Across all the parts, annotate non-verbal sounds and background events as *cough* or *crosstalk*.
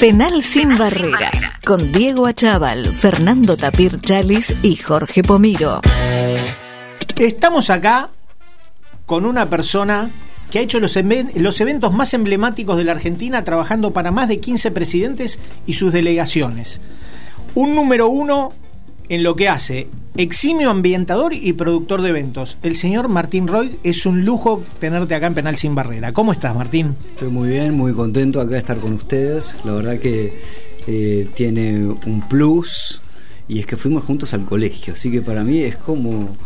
Penal sin barrera, con Diego Achával, Fernando Tapir Chalis y Jorge Pomiro. Estamos acá con una persona que ha hecho los, los, eventos más emblemáticos de la Argentina trabajando para más de 15 presidentes y sus delegaciones. Un número uno en lo que hace, eximio ambientador y productor de eventos. El señor Martín Roy, es un lujo tenerte acá en Penal Sin Barrera. ¿Cómo estás, Martín? Estoy muy bien, muy contento acá de estar con ustedes. La verdad que eh, tiene un plus y es que fuimos juntos al colegio, así que para mí es como,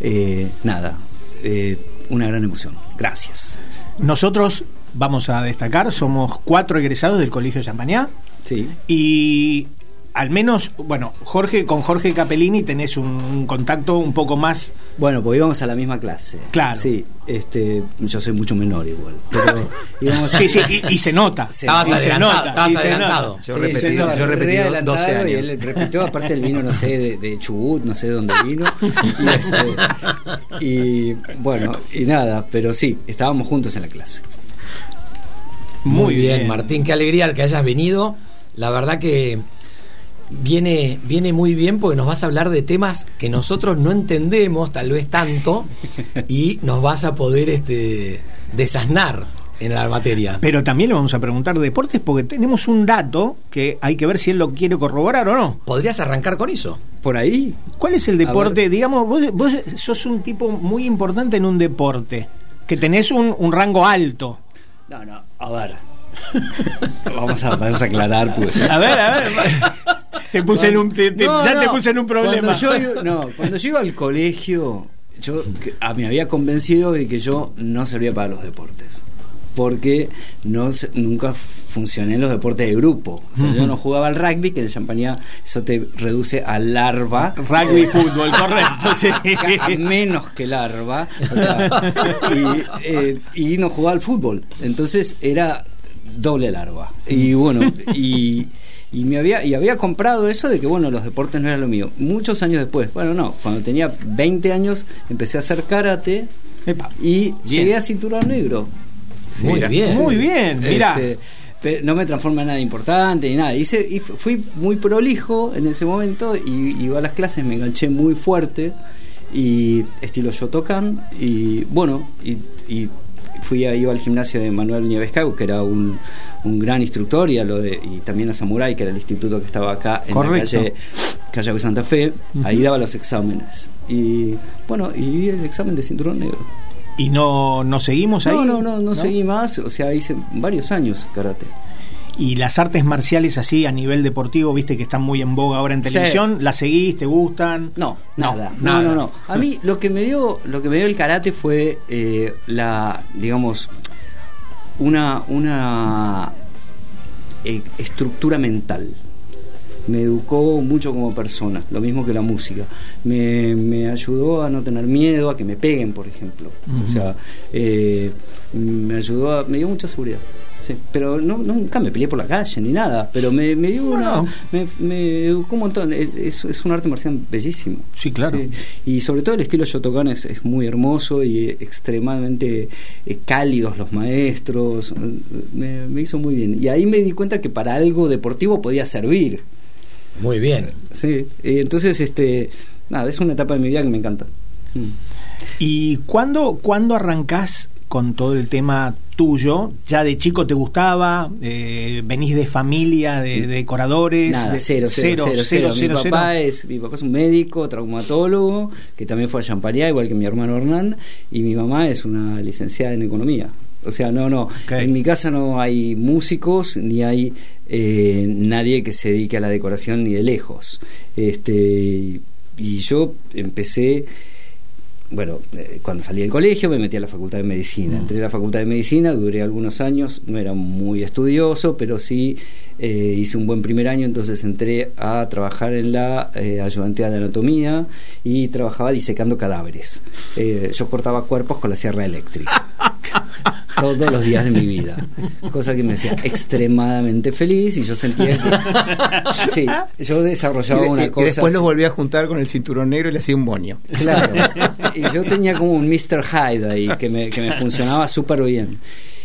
eh, nada, eh, una gran emoción. Gracias. Nosotros vamos a destacar, somos cuatro egresados del Colegio de Champañá. Sí. Y al menos, bueno, Jorge, con Jorge Capellini tenés un, contacto un poco más. Bueno, pues íbamos a la misma clase. Claro. Sí, este, yo soy mucho menor igual. Pero *laughs* íbamos sí, sí, y, se nota. estabas adelantado. adelantado. Yo, repetí, yo repetí 12 años. Y él repitió, aparte el vino, no sé, de, de Chubut, no sé de dónde vino. *laughs* Y, este, y bueno, y nada, pero sí, estábamos juntos en la clase. Muy, bien, Martín, qué alegría que hayas venido. La verdad que viene, viene muy bien porque nos vas a hablar de temas que nosotros no entendemos, tal vez tanto, *laughs* y nos vas a poder este, desasnar en la materia. Pero también le vamos a preguntar de deportes porque tenemos un dato que hay que ver si él lo quiere corroborar o no. ¿Podrías arrancar con eso? Por ahí. ¿Cuál es el deporte? Digamos, vos, vos, sos un tipo muy importante en un deporte, que tenés un, un rango alto. No, no, a ver. *laughs* vamos, a, vamos a aclarar. Pues. A ver, a ver. *laughs* Te puse en un, ya te puse en un problema. Cuando yo, no, cuando yo iba al colegio, yo a, me había convencido de que yo no servía para los deportes. Porque no nunca funcioné en los deportes de grupo. O sea, Yo no jugaba al rugby, que en Champaña eso te reduce a larva. Rugby *laughs* fútbol, correcto. Sí. A menos que larva. O sea, y, eh, y no jugaba al fútbol. Entonces era doble larva. Y bueno, y y me había y había comprado eso de que bueno los deportes no eran lo mío. Muchos años después bueno no cuando tenía 20 años empecé a hacer karate y llegué a cinturón negro. Muy bien. muy bien mira este, no me transforma en nada importante ni nada. Hice y fui muy prolijo en ese momento y iba a las clases me enganché muy fuerte y estilo Shotokan y bueno y, y fui a, iba al gimnasio de Manuel Nieves que era un, un gran instructor, y, a lo de, y también a Samurai, que era el instituto que estaba acá en la calle, de Santa Fe. Ahí daba los exámenes. Y bueno, y di el examen de cinturón negro. ¿Y no, no seguimos ahí? No, no, no, no, seguí más. O sea, hice varios años karate. Y las artes marciales así a nivel deportivo, viste que están muy en boga ahora en televisión, ¿las seguís, te gustan? No, nada, no, no, no, A mí lo que me dio, lo que me dio el karate fue eh, la, digamos, una, una eh, estructura mental. Me educó mucho como persona, lo mismo que la música. Me, me ayudó a no tener miedo a que me peguen, por ejemplo. O sea, eh, me ayudó a, me dio mucha seguridad pero no, nunca me peleé por la calle ni nada, pero me, me dio una. Me, educó un montón. Es, es un arte marcial bellísimo. Sí, claro. Y sobre todo el estilo Shotokan es, es muy hermoso y extremadamente eh, cálidos los maestros. Me, me hizo muy bien. Y ahí me di cuenta que para algo deportivo podía servir. Muy bien. Sí, entonces, este, nada, es una etapa de mi vida que me encanta. Mm. ¿Y cuándo, cuándo arrancás con todo el tema tuyo? ¿Ya de chico te gustaba? Eh, ¿Venís de familia de, decoradores? Nada, cero, cero, cero, mi, papá Es, mi papá es un médico, traumatólogo, que también fue a Champaría, igual que mi hermano Hernán, y mi mamá es una licenciada en economía. O sea, no, no. En mi casa no hay músicos ni hay eh, nadie que se dedique a la decoración ni de lejos. Este, y yo empecé bueno, eh, cuando salí del colegio me metí a la facultad de medicina. Mm. Entré a la facultad de medicina, duré algunos años, no era muy estudioso, pero sí eh, hice un buen primer año, entonces entré a trabajar en la eh, ayudantía de anatomía y trabajaba disecando cadáveres. yo cortaba cuerpos con la sierra eléctrica. *laughs* *laughs* todos los días de mi vida. Cosa que me hacía extremadamente feliz y yo sentía que. *laughs* Sí, yo desarrollaba una cosa. Y después los volví a juntar con el cinturón negro y le hacía un boño. Claro. *laughs* Y yo tenía como un Mr. Hyde ahí que me, que me funcionaba súper bien.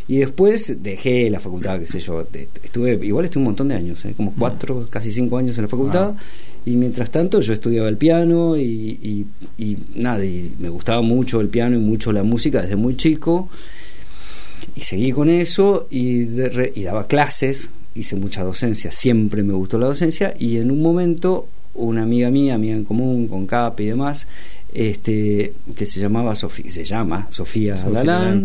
Y después dejé la facultad, qué sé yo, estuve, igual estuve un montón de años, ¿eh? como cuatro, casi cinco años en la facultad. Y mientras tanto yo estudiaba el piano y, y, nada, y me gustaba mucho el piano y mucho la música desde muy chico. Y seguí con eso y, y daba clases, hice mucha docencia, siempre me gustó la docencia y en un momento una amiga mía, amiga en común, con CAP y demás, este, que se llamaba Sofía, se llama Sofía, Sofía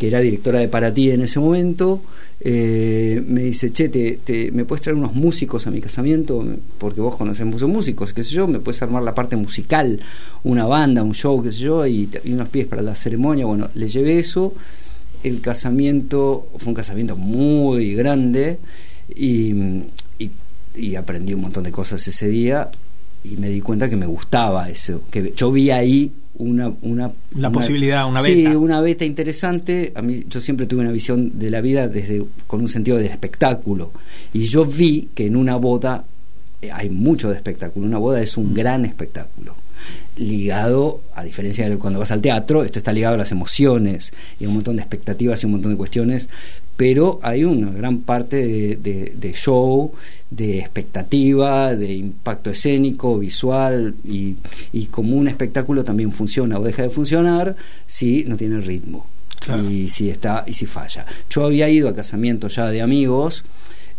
que era directora de Para Ti en ese momento, eh, me dice, che, ¿me puedes traer unos músicos a mi casamiento? Porque vos conocés muchos músicos, qué sé yo, me puedes armar la parte musical, una banda, un show, qué sé yo, y, unos pies para la ceremonia. Bueno, le llevé eso. El casamiento fue un casamiento muy grande y, y aprendí un montón de cosas ese día y me di cuenta que me gustaba eso, que yo vi ahí una, una la posibilidad, una beta. Sí, una beta interesante. A mí yo siempre tuve una visión de la vida desde con un sentido de espectáculo y yo vi que en una boda eh, hay mucho de espectáculo. Una boda es un mm. gran espectáculo ligado, a diferencia de cuando vas al teatro, esto está ligado a las emociones y a un montón de expectativas y un montón de cuestiones, pero hay una gran parte de, show, de expectativa, de impacto escénico, visual, y, como un espectáculo también funciona o deja de funcionar si no tiene ritmo. Y si está y si falla. Yo había ido a casamientos ya de amigos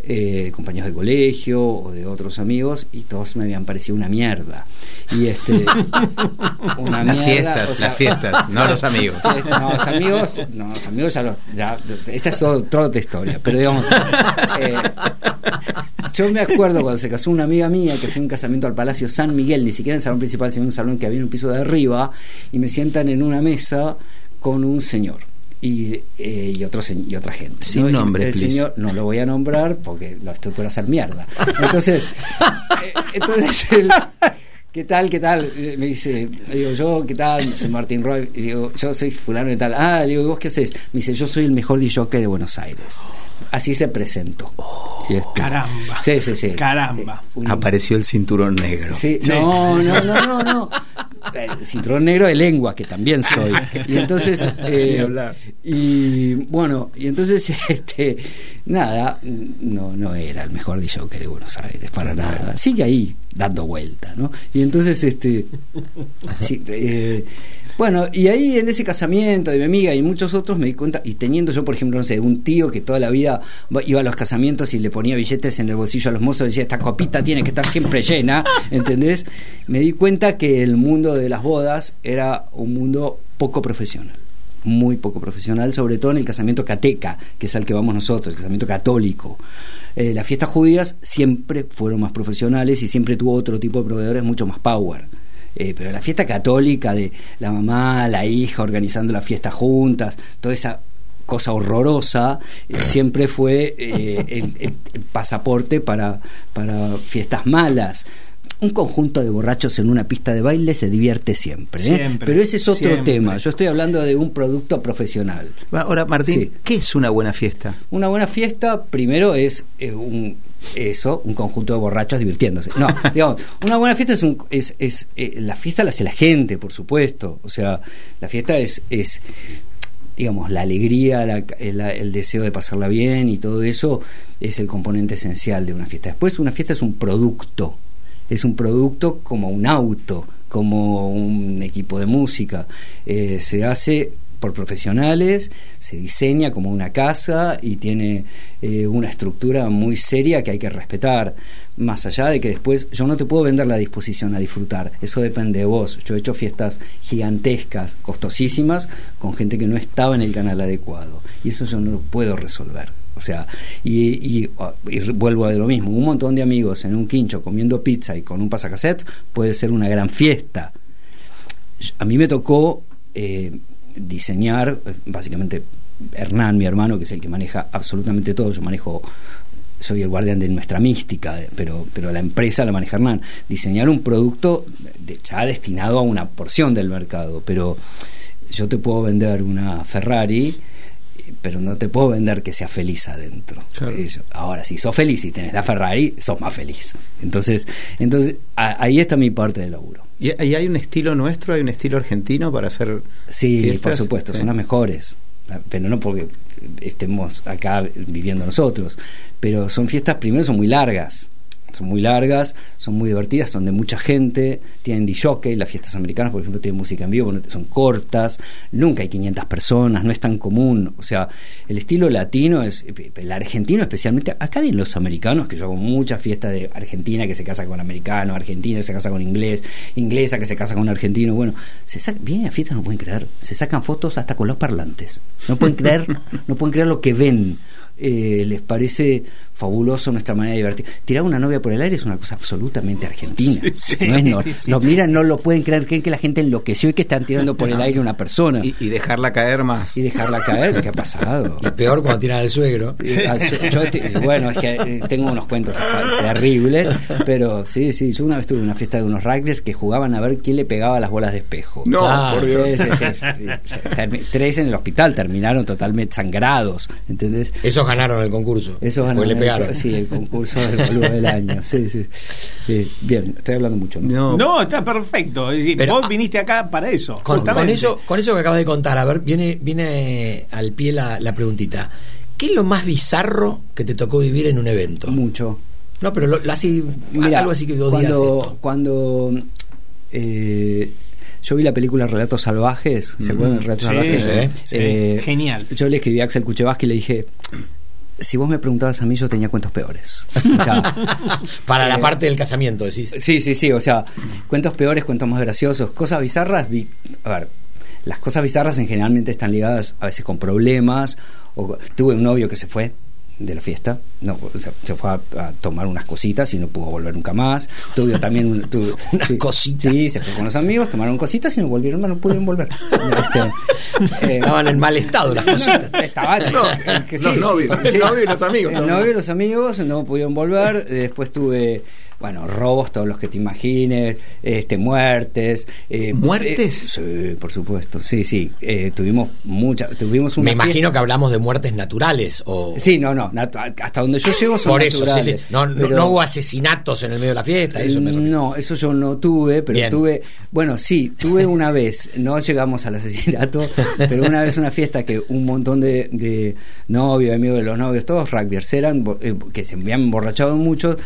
eh, compañeros de colegio o de otros amigos y todos me habían parecido una mierda. Y este, *laughs* las fiestas, las fiestas, *laughs* no los amigos. No, los amigos, no, los amigos ya, los, ya esa es otra, otra historia. Pero digamos, eh, yo me acuerdo cuando se casó una amiga mía que fue un casamiento al Palacio San Miguel, ni siquiera en el salón principal, sino en un salón que había en un piso de arriba, y me sientan en una mesa con un señor y, eh, y, otros, y otra gente. Sin nombre, el señor no lo voy a nombrar porque la estructura hacer mierda. Entonces, *laughs* eh, entonces ¿qué tal? ¿Qué tal? Eh, me dice, digo, yo, ¿qué tal? Soy Martín Roy. Y digo, yo soy fulano de tal. Ah, digo, ¿vos qué haces? Me dice, yo soy el mejor DJ de Buenos Aires. Así se presentó. Oh, este, caramba. Sí, sí, sí. Caramba. Apareció el cinturón negro. Sí, no, no, no, no, no. El cinturón negro de lengua, que también soy. Y entonces. *laughs* Eh, y bueno, y entonces, *laughs* este, nada, no, no era el mejor DJ de Buenos Aires, para nada. Sigue ahí dando vuelta, ¿no? Y entonces, este. Sí, eh, bueno, y ahí en ese casamiento de mi amiga y muchos otros me di cuenta, y teniendo yo, por ejemplo, no sé, un tío que toda la vida iba a los casamientos y le ponía billetes en el bolsillo a los mozos y decía, esta copita tiene que estar siempre llena, *laughs* ¿entendés? Me di cuenta que el mundo de las bodas era un mundo poco profesional muy poco profesional, sobre todo en el casamiento cateca, que es al que vamos nosotros, el casamiento católico. Eh, las fiestas judías siempre fueron más profesionales y siempre tuvo otro tipo de proveedores mucho más power. Eh, pero la fiesta católica de la mamá, la hija organizando las fiestas juntas, toda esa cosa horrorosa, eh, *coughs* siempre fue eh, el, pasaporte para, para fiestas malas un conjunto de borrachos en una pista de baile se divierte siempre, pero ese es otro tema. Yo estoy hablando de un producto profesional. Ahora, Martín, ¿qué es una buena fiesta? Una buena fiesta, primero, es un, eso, un conjunto de borrachos divirtiéndose. No, *laughs* digamos, una buena fiesta es, un, es, es eh, la fiesta la hace la gente, por supuesto. O sea, la fiesta es, es digamos, la alegría, el, deseo de pasarla bien y todo eso es el componente esencial de una fiesta. Después, una fiesta es un producto, es un producto como un auto, como un equipo de música. Eh, se hace por profesionales, se diseña como una casa y tiene eh, una estructura muy seria que hay que respetar. Más allá de que después yo no te puedo vender la disposición a disfrutar, eso depende de vos. Yo he hecho fiestas gigantescas, costosísimas, con gente que no estaba en el canal adecuado y eso yo no lo puedo resolver. O sea, y, vuelvo a lo mismo, un montón de amigos en un quincho comiendo pizza y con un pasacassette puede ser una gran fiesta. A mí me tocó eh, diseñar, básicamente Hernán, mi hermano, que es el que maneja absolutamente todo, yo manejo, soy el guardián de nuestra mística, pero, pero la empresa la maneja Hernán, diseñar un producto ya destinado a una porción del mercado, pero yo te puedo vender una Ferrari pero no te puedo vender que sea feliz adentro. Ahora, si sos feliz y tenés la Ferrari, sos más feliz. Entonces, entonces ahí está mi parte del laburo. ¿Y, hay un estilo nuestro, hay un estilo argentino para hacer Sí, por supuesto, son las mejores. Pero no porque estemos acá viviendo nosotros. Pero son fiestas, primero son muy largas, son muy largas, son muy divertidas, son de mucha gente, tienen DJ, las fiestas americanas, por ejemplo, tienen música en vivo, son cortas, nunca hay 500 personas, no es tan común, o sea, el estilo latino, es el argentino especialmente, acá vienen los americanos, que yo hago muchas fiestas de Argentina que se casa con americano, argentina que se casa con inglés, inglesa que se casa con argentino, bueno, se vienen a fiestas, no pueden creer, se sacan fotos hasta con los parlantes, no pueden creer, *laughs* no pueden creer lo que ven, eh, les parece fabuloso nuestra manera de divertir. Tirar una novia por el aire es una cosa absolutamente argentina. no es, Nos miran, no lo pueden creer, creen que la gente enloqueció y que están tirando por el aire una persona. Y, dejarla caer más. Y dejarla caer, ¿qué ha pasado? Y peor cuando tiran al suegro. bueno, es que eh, tengo unos cuentos terribles, pero sí, sí, yo una vez tuve una fiesta de unos rugbyers que jugaban a ver quién le pegaba las bolas de espejo. No, por Dios. *laughs* Tres en el hospital terminaron totalmente sangrados, ¿entendés? Esos ganaron el concurso. Esos ganaron Sí, el concurso del boludo del año. Sí, sí. bien, estoy hablando mucho. ¿no? está perfecto. vos viniste acá para eso. Con, eso. con eso que acabas de contar, a ver, viene, viene al pie la, la preguntita. ¿Qué es lo más bizarro que te tocó vivir en un evento? Mucho. No, pero lo, así, algo así que vos cuando, Cuando eh, yo vi la película Relatos Salvajes, ¿se acuerdan de Relatos Salvajes? Eh, Genial. Yo le escribí a Axel Kuchevaski y le dije, si vos me preguntabas a mí, yo tenía cuentos peores. *laughs* Para la eh, parte del casamiento, decís. Sí, sí, sí. O sea, cuentos peores, cuentos más graciosos, cosas bizarras. a ver, las cosas bizarras en generalmente están ligadas a veces con problemas. O, tuve un novio que se fue de la fiesta. No, se fue a, tomar unas cositas y no pudo volver nunca más. Tuve también *laughs* unas cositas. Sí, se fue con los amigos, tomaron cositas y no volvieron, no pudieron volver. Este, eh, Estaban en mal estado las cositas. estaban, los novios, el novio y los amigos. El novio y los amigos no pudieron volver. Después tuve bueno, robos todos los que te imagines, este, muertes. Eh, ¿Muertes? Eh, sí, por supuesto, sí, sí. Eh, tuvimos muchas, tuvimos Me imagino que hablamos de muertes naturales o... Sí, no, no, hasta donde yo llego son Por eso, sí, sí. No, no, hubo asesinatos en el medio de la fiesta, eso No, eso yo no tuve, pero tuve, bueno, sí, tuve una vez, no llegamos al asesinato, *laughs* pero una vez una fiesta que un montón de, de novios, amigos de los novios, todos rugbyers eran, que se habían emborrachado mucho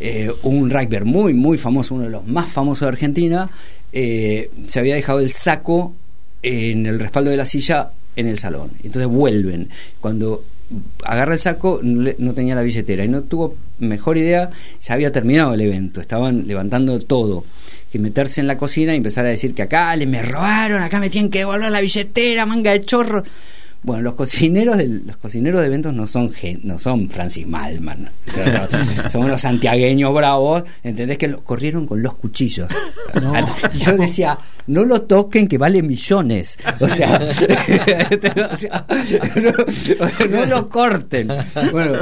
eh, un rugby muy, muy famoso, uno de los más famosos de Argentina, eh, se había dejado el saco en el respaldo de la silla en el salón. Entonces vuelven. Cuando agarra el saco no, tenía la billetera y no tuvo mejor idea, ya había terminado el evento, estaban levantando todo. Que meterse en la cocina y empezar a decir que acá le me robaron, acá me tienen que devolver la billetera, manga de chorro. Bueno, los cocineros de, los cocineros de eventos no son no son Francis Malman, *laughs* son unos santiagueños bravos, ¿entendés? Que corrieron con los cuchillos. Y yo decía, no lo toquen que vale millones. O *laughs* *laughs* sea, no, lo corten. Bueno,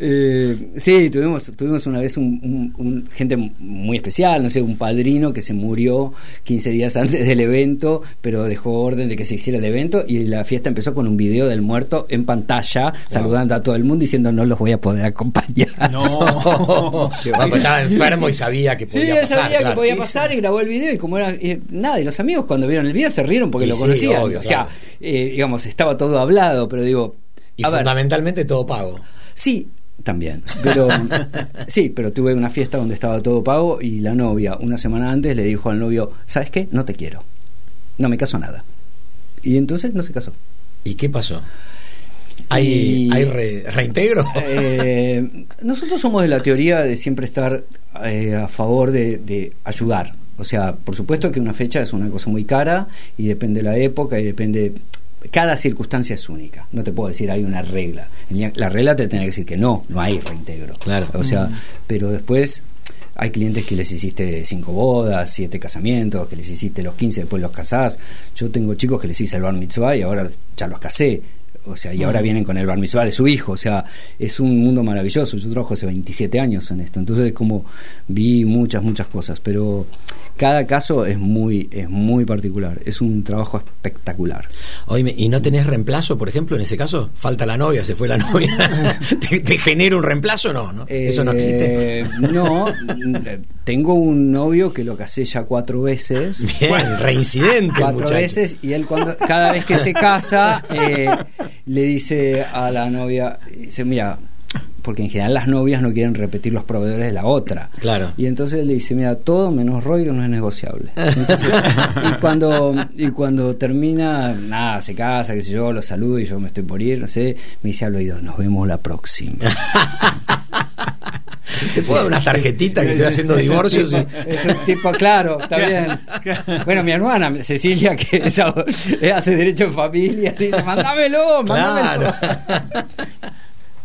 eh, sí, tuvimos, tuvimos una vez un, gente muy especial, no sé, un padrino que se murió 15 días antes del evento, pero dejó orden de que se hiciera el evento y la fiesta empezó con un video del muerto en pantalla, saludando a todo el mundo diciendo no los voy a poder acompañar. *laughs* No, *laughs* estaba enfermo y sabía que podía sí, sabía que podía pasar y grabó el video y como era eh, nada, y los amigos cuando vieron el video se rieron porque lo conocían. o sea, eh, digamos, estaba todo hablado, pero digo... Y fundamentalmente todo pago. Sí, también. Pero *laughs* sí, pero tuve una fiesta donde estaba todo pago y la novia, una semana antes, le dijo al novio, ¿sabes qué? No te quiero. No me caso nada. Y entonces no se casó. ¿Y qué pasó? ¿Hay, ¿hay reintegro? Eh, nosotros somos de la teoría de siempre estar eh, a favor de, ayudar. O sea, por supuesto que una fecha es una cosa muy cara y depende de la época y depende. Cada circunstancia es única. No te puedo decir hay una regla. La regla te tiene que decir que no, no hay reintegro. Claro. O sea, pero después hay clientes que les hiciste cinco bodas, siete casamientos, que les hiciste los quince, después los casás. Yo tengo chicos que les hice el bar mitzvah y ahora ya los casé. O sea, y ahora vienen con el bar mitzvah de su hijo. O sea, es un mundo maravilloso. Yo trabajo hace 27 años en esto. Entonces, como vi muchas, muchas cosas. Pero cada caso es muy, es muy particular. Es un trabajo espectacular. Oye, ¿y no tenés reemplazo, por ejemplo, en ese caso? Falta la novia, se fue la novia. *laughs* ¿Te, genera un reemplazo? No, ¿no? Eso no existe. Eh, no, *laughs* tengo un novio que lo casé ya cuatro veces. Bien, reincidente. Cuatro veces y él cuando cada vez que se casa... Eh, le dice a la novia, dice, mira, porque en general las novias no quieren repetir los proveedores de la otra. Claro. Y entonces le dice, mira, todo menos que no es negociable. y *laughs* cuando y cuando termina, nada, se casa, qué sé yo, lo saludo y yo me estoy por ir, no sé, me dice al oído, nos vemos la próxima. *laughs* ¿Te puedo dar unas tarjetitas que estoy haciendo divorcios? Es un tipo, claro, está bien. Bueno, mi hermana, Cecilia, que hace derecho en familia, dice, mándamelo, mándamelo.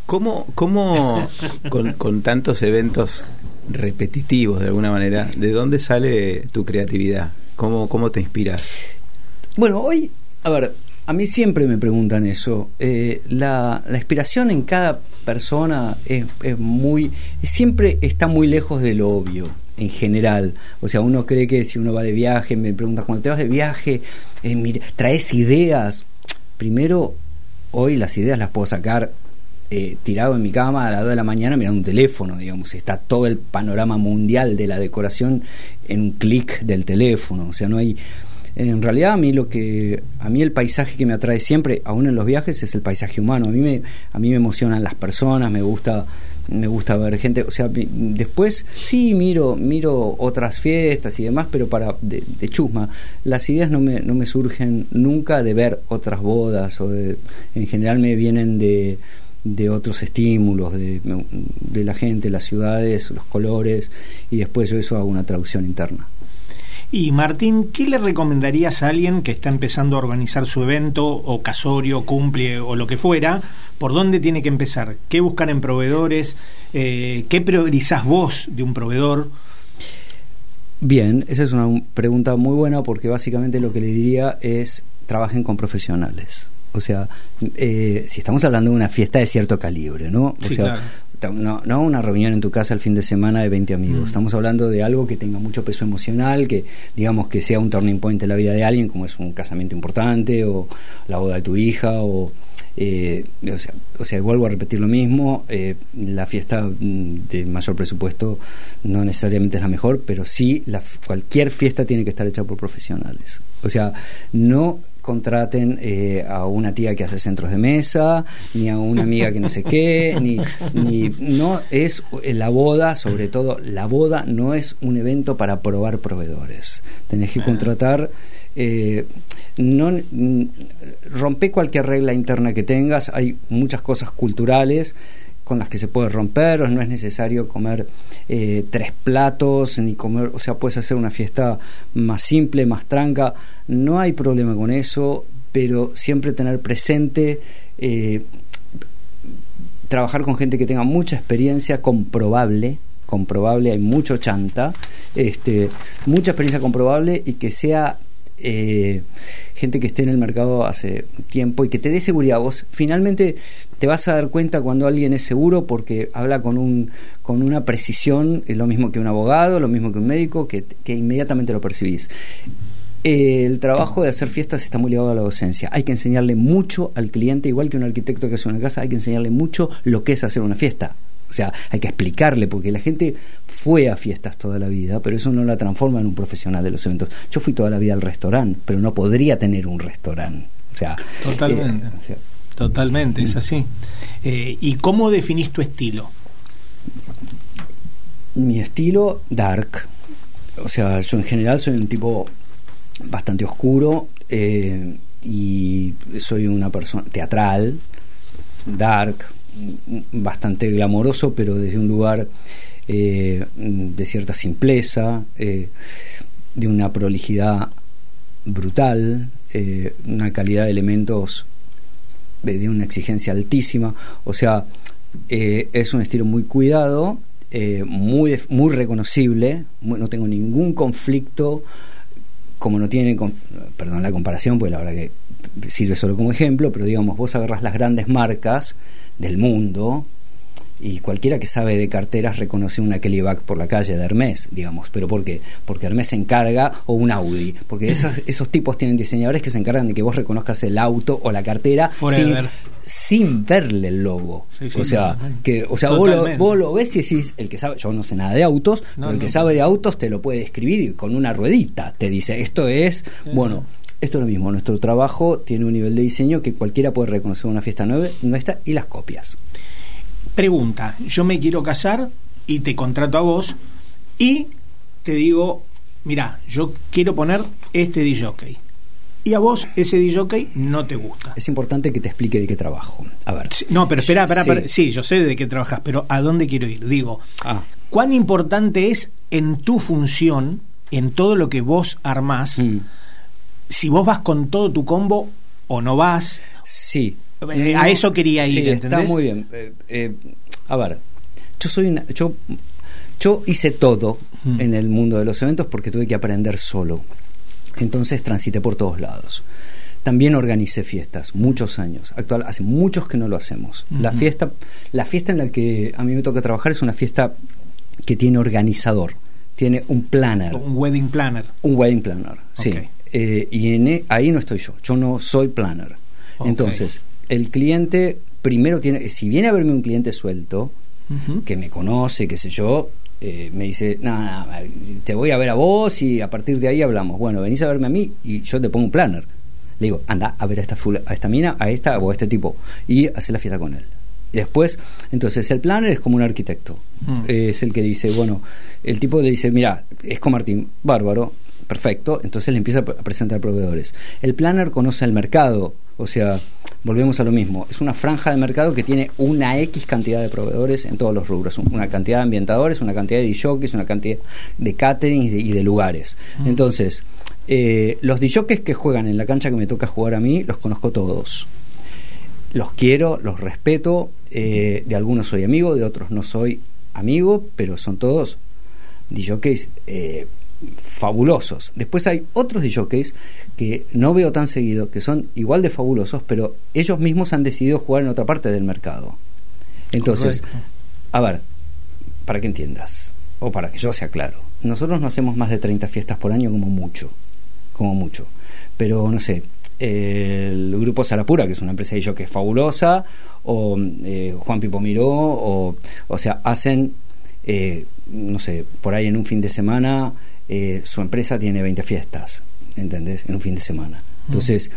¿Cómo, cómo con, tantos eventos repetitivos de alguna manera, de dónde sale tu creatividad? ¿Cómo, cómo te inspiras? Bueno, hoy, a ver, a mí siempre me preguntan eso. Eh, la, la, inspiración en cada persona es, es, muy. siempre está muy lejos de lo obvio, en general. O sea, uno cree que si uno va de viaje, me pregunta, cuando te vas de viaje, eh, traes ideas. Primero, hoy las ideas las puedo sacar eh, tirado en mi cama a las 2 de la mañana mirando un teléfono, digamos, está todo el panorama mundial de la decoración en un clic del teléfono, o sea, no hay en realidad a mí lo que a mí el paisaje que me atrae siempre, aún en los viajes, es el paisaje humano. A mí me a mí me emocionan las personas, me gusta me gusta ver gente, o sea, después sí miro miro otras fiestas y demás, pero para de, chusma. Las ideas no me no me surgen nunca de ver otras bodas o de en general me vienen de de otros estímulos, de, de, la gente, las ciudades, los colores, y después yo eso hago una traducción interna. Y Martín, ¿qué le recomendarías a alguien que está empezando a organizar su evento, o casorio, cumple, o lo que fuera? ¿Por dónde tiene que empezar? ¿Qué buscar en proveedores? Eh, ¿Qué priorizás vos de un proveedor? Bien, esa es una pregunta muy buena porque básicamente lo que le diría es trabajen con profesionales. O sea, eh, si estamos hablando de una fiesta de cierto calibre, ¿no? O sea, no, no una reunión en tu casa el fin de semana de 20 amigos. Mm. Estamos hablando de algo que tenga mucho peso emocional, que digamos que sea un turning point en la vida de alguien, como es un casamiento importante o la boda de tu hija o... Eh, o, sea, o, sea, vuelvo a repetir lo mismo, eh, la fiesta mm, de mayor presupuesto no necesariamente es la mejor, pero sí la, cualquier fiesta tiene que estar hecha por profesionales. O sea, no contraten eh, a una tía que hace centros de mesa, ni a una amiga que no sé qué, *laughs* ni, ni no es eh, la boda, sobre todo la boda no es un evento para probar proveedores. Tenés que contratar eh, no rompe cualquier regla interna que tengas, hay muchas cosas culturales con las que se puede romper, no es necesario comer eh, tres platos, ni comer, o sea, puedes hacer una fiesta más simple, más tranca, no hay problema con eso, pero siempre tener presente, eh, trabajar con gente que tenga mucha experiencia comprobable, comprobable, hay mucho chanta, este, mucha experiencia comprobable y que sea eh, gente que esté en el mercado hace tiempo y que te dé seguridad. Vos finalmente te vas a dar cuenta cuando alguien es seguro porque habla con, un, con una precisión, es lo mismo que un abogado, lo mismo que un médico, que, que inmediatamente lo percibís. el trabajo de hacer fiestas está muy ligado a la docencia. Hay que enseñarle mucho al cliente, igual que un arquitecto que hace una casa, hay que enseñarle mucho lo que es hacer una fiesta. O sea, hay que explicarle, porque la gente fue a fiestas toda la vida, pero eso no la transforma en un profesional de los eventos. Yo fui toda la vida al restaurante, pero no podría tener un restaurante. O sea, totalmente. Eh, totalmente, es así. Eh, ¿Y cómo definís tu estilo? Mi estilo, dark. O sea, yo en general soy un tipo bastante oscuro eh, y soy una persona teatral, dark, bastante glamoroso, pero desde un lugar eh, de cierta simpleza, eh, de una prolijidad brutal, una calidad de elementos de una exigencia altísima. O sea, es un estilo muy cuidado, muy, muy reconocible, no tengo ningún conflicto como no tiene, perdón la comparación, pues la verdad que sirve solo como ejemplo, pero digamos, vos agarras las grandes marcas del mundo, y cualquiera que sabe de carteras reconoce una Kelly Back por la calle de Hermes, digamos. ¿Pero por qué? Porque Hermes se encarga, o un Audi, porque esos, *laughs* esos tipos tienen diseñadores que se encargan de que vos reconozcas el auto o la cartera sin, sin, verle el logo. o sea, que, o sea vos lo, vos lo, ves y decís, el que sabe, yo no sé nada de autos, pero el que sabe de autos te lo puede escribir y con una ruedita te dice, esto es, bueno Esto es lo mismo, nuestro trabajo tiene un nivel de diseño que cualquiera puede reconocer una fiesta nuestra y las copias. Pregunta, yo me quiero casar y te contrato a vos y te digo, mira, yo quiero poner este DJ. Y a vos ese DJ no te gusta. Es importante que te explique de qué trabajo. A ver. no, pero espera, espera, sí. yo sé de qué trabajas, pero ¿a dónde quiero ir? Digo, ah. ¿cuán importante es en tu función, en todo lo que vos armás, mm. si vos vas con todo tu combo o no vas? Sí. Eh, a eso quería ir, sí, Está muy bien. Eh, eh, a ver, yo soy una, yo yo hice todo mm. en el mundo de los eventos porque tuve que aprender solo. Entonces transité por todos lados. También organicé fiestas, muchos años. Actual, hace muchos que no lo hacemos. La fiesta, la fiesta en la que a mí me toca trabajar es una fiesta que tiene organizador, tiene un planner. Un wedding planner. Un wedding planner, sí. Eh, y en, e, ahí no estoy yo. Yo no soy planner. Entonces, el cliente primero tiene, si viene a verme un cliente suelto, que me conoce, qué sé yo, eh, me dice, nada, te voy a ver a vos y a partir de ahí hablamos. Bueno, venís a verme a mí y yo te pongo un planner. Le digo, anda a ver a esta, a esta mina, a esta o a este tipo y hacer la fiesta con él. después, entonces el planner es como un arquitecto. Mm. Es el que dice, bueno, el tipo le dice, mira, es con Martín, bárbaro, perfecto, entonces le empieza a presentar proveedores. El planner conoce el mercado, o sea, volvemos a lo mismo. Es una franja de mercado que tiene una X cantidad de proveedores en todos los rubros. Una cantidad de ambientadores, una cantidad de DJs, una cantidad de catering y de, lugares. Entonces, eh, los DJs que juegan en la cancha que me toca jugar a mí, los conozco todos. Los quiero, los respeto. Eh, de algunos soy amigo, de otros no soy amigo, pero son todos DJs eh, fabulosos. Después hay otros DJs que no veo tan seguido, que son igual de fabulosos, pero ellos mismos han decidido jugar en otra parte del mercado. Entonces, a ver, para que entiendas, o para que yo sea claro, nosotros no hacemos más de 30 fiestas por año como mucho, como mucho. Pero no sé, el grupo Sarapura, que es una empresa de ellos que es fabulosa, o eh, Juan Pipo Miró, o, o sea, hacen, eh, no sé, por ahí en un fin de semana eh, su empresa tiene 20 fiestas, ¿entendés? En un fin de semana. Entonces,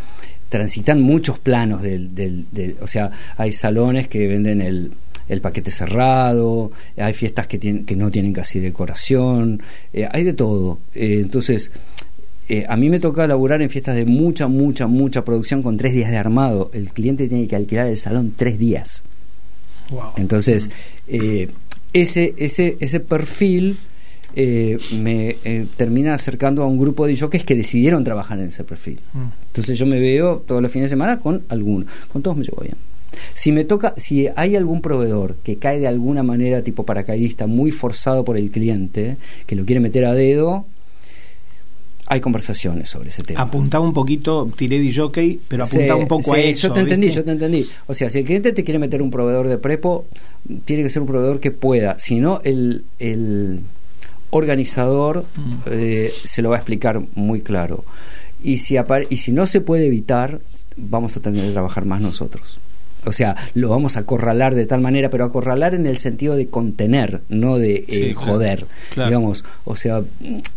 transitan muchos planos del, del, o sea, hay salones que venden el, el paquete cerrado, hay fiestas que, tienen, que no tienen casi decoración, eh, hay de todo. Eh, entonces, a mí me toca laburar en fiestas de mucha, mucha, mucha producción con tres días de armado. El cliente tiene que alquilar el salón tres días. Entonces, ese, ese, ese perfil eh, me eh, termina acercando a un grupo de jockeys que decidieron trabajar en ese perfil. Mm. Entonces yo me veo todos los fines de semana con alguno, con todos me llevo bien. Si me toca, si hay algún proveedor que cae de alguna manera tipo paracaidista, muy forzado por el cliente, que lo quiere meter a dedo, hay conversaciones sobre ese tema. Apuntaba un poquito, tiré de jockey, pero apuntaba un poco a eso. Yo te entendí, yo te entendí. O sea, si el cliente te quiere meter un proveedor de prepo, tiene que ser un proveedor que pueda. Si no, el, el, organizador mm. eh, se lo va a explicar muy claro. Y si, y si no se puede evitar, vamos a tener que trabajar más nosotros. O sea, lo vamos a acorralar de tal manera, pero acorralar en el sentido de contener, no de eh, joder. Digamos, o sea,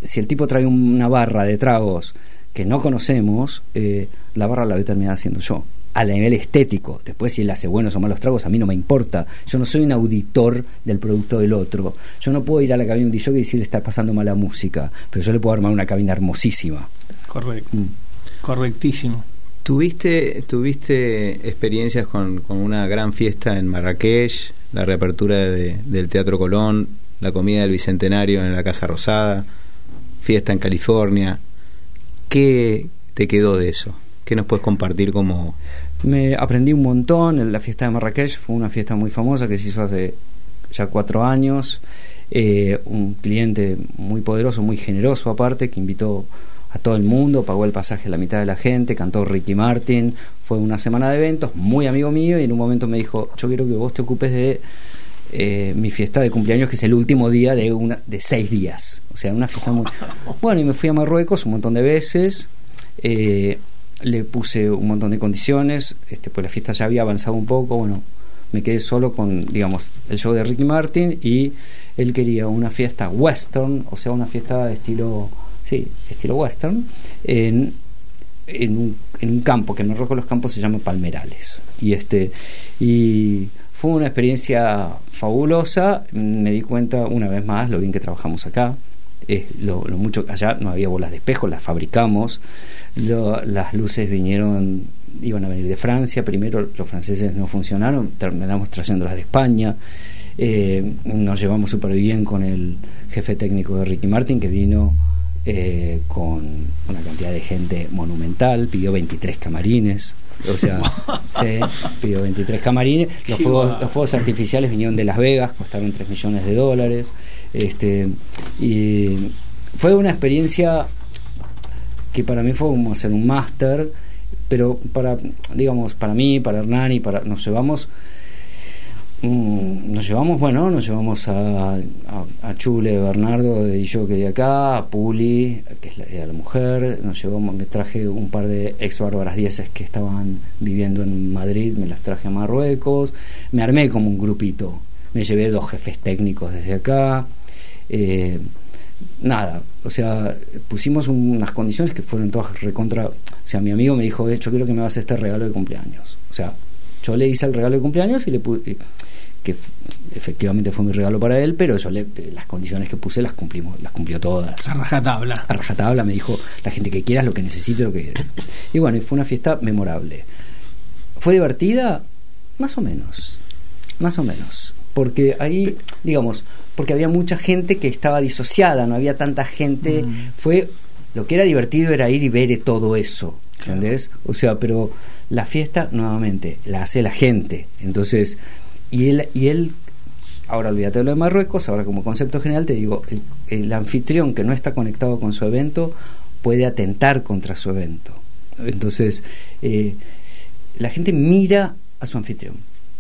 si el tipo trae una barra de tragos que no conocemos, eh, la barra la voy a terminar haciendo yo a nivel estético. Después, si él hace buenos o malos tragos, a mí no me importa. Yo no soy un auditor del producto del otro. Yo no puedo ir a la cabina de un DJ y decirle está pasando mala música, pero yo le puedo armar una cabina hermosísima. Correcto. Mm. Correctísimo. ¿Tuviste, ¿Tuviste experiencias con, una gran fiesta en Marrakech, la reapertura del Teatro Colón, la comida del Bicentenario en la Casa Rosada, fiesta en California? ¿Qué te quedó de eso? ¿Qué nos puedes compartir como...? Me aprendí un montón. La fiesta de Marrakech fue una fiesta muy famosa que se hizo hace ya cuatro años. Eh, un cliente muy poderoso, muy generoso aparte, que invitó a todo el mundo, pagó el pasaje a la mitad de la gente, cantó Ricky Martin, fue una semana de eventos, muy amigo mío, y en un momento me dijo, yo quiero que vos te ocupes de eh, mi fiesta de cumpleaños, que es el último día de, una, de seis días. O sea, una fiesta muy... *laughs* Bueno, y me fui a Marruecos un montón de veces. Eh, le puse un montón de condiciones, este, pues la fiesta ya había avanzado un poco, bueno, me quedé solo con, digamos, el show de Ricky Martin y él quería una fiesta western, o sea, una fiesta de estilo, sí, estilo western, en en un, en un campo, que en Marruecos los campos se llaman palmerales. Y, este, y fue una experiencia fabulosa, me di cuenta una vez más lo bien que trabajamos acá. lo, mucho allá no había bolas de espejo, las fabricamos. Las luces vinieron, iban a venir de Francia. Primero los franceses no funcionaron, terminamos trayéndolas de España. Eh, nos llevamos súper bien con el jefe técnico de Ricky Martin que vino eh, con una cantidad de gente monumental, pidió 23 camarines, o sea, *laughs* pidió 23 camarines, los fuegos, los fuegos artificiales vinieron de Las Vegas, costaron 3 millones de dólares, este, y fue una experiencia que para mí fue como hacer un máster, pero para, digamos, para mí, para Hernán para, nos llevamos Mm, nos llevamos, bueno, nos llevamos a, Chule, Bernardo, de yo que de acá, a Puli, que es la, la mujer, nos llevamos, me traje un par de ex bárbaras dieces que estaban viviendo en Madrid, me las traje a Marruecos, me armé como un grupito, me llevé dos jefes técnicos desde acá, eh, nada, o sea, pusimos unas condiciones que fueron todas recontra, o sea, mi amigo me dijo, de hecho, quiero que me hagas este regalo de cumpleaños, o sea, yo le hice el regalo de cumpleaños y le puse que efectivamente fue mi regalo para él, pero yo le, las condiciones que puse las cumplimos, las cumplió todas. A rajatabla. A rajatabla me dijo la gente que quieras, lo que necesite, lo que Y bueno, fue una fiesta memorable. ¿Fue divertida? Más o menos. Más o menos. Porque ahí, digamos, porque había mucha gente que estaba disociada, no había tanta gente. Mm. Fue. Lo que era divertido era ir y ver todo eso. ¿Entendés? O sea, pero la fiesta, nuevamente, la hace la gente. Entonces y él, y él ahora olvídate de lo de Marruecos, ahora como concepto general te digo, el, anfitrión que no está conectado con su evento puede atentar contra su evento. Entonces, eh, la gente mira a su anfitrión.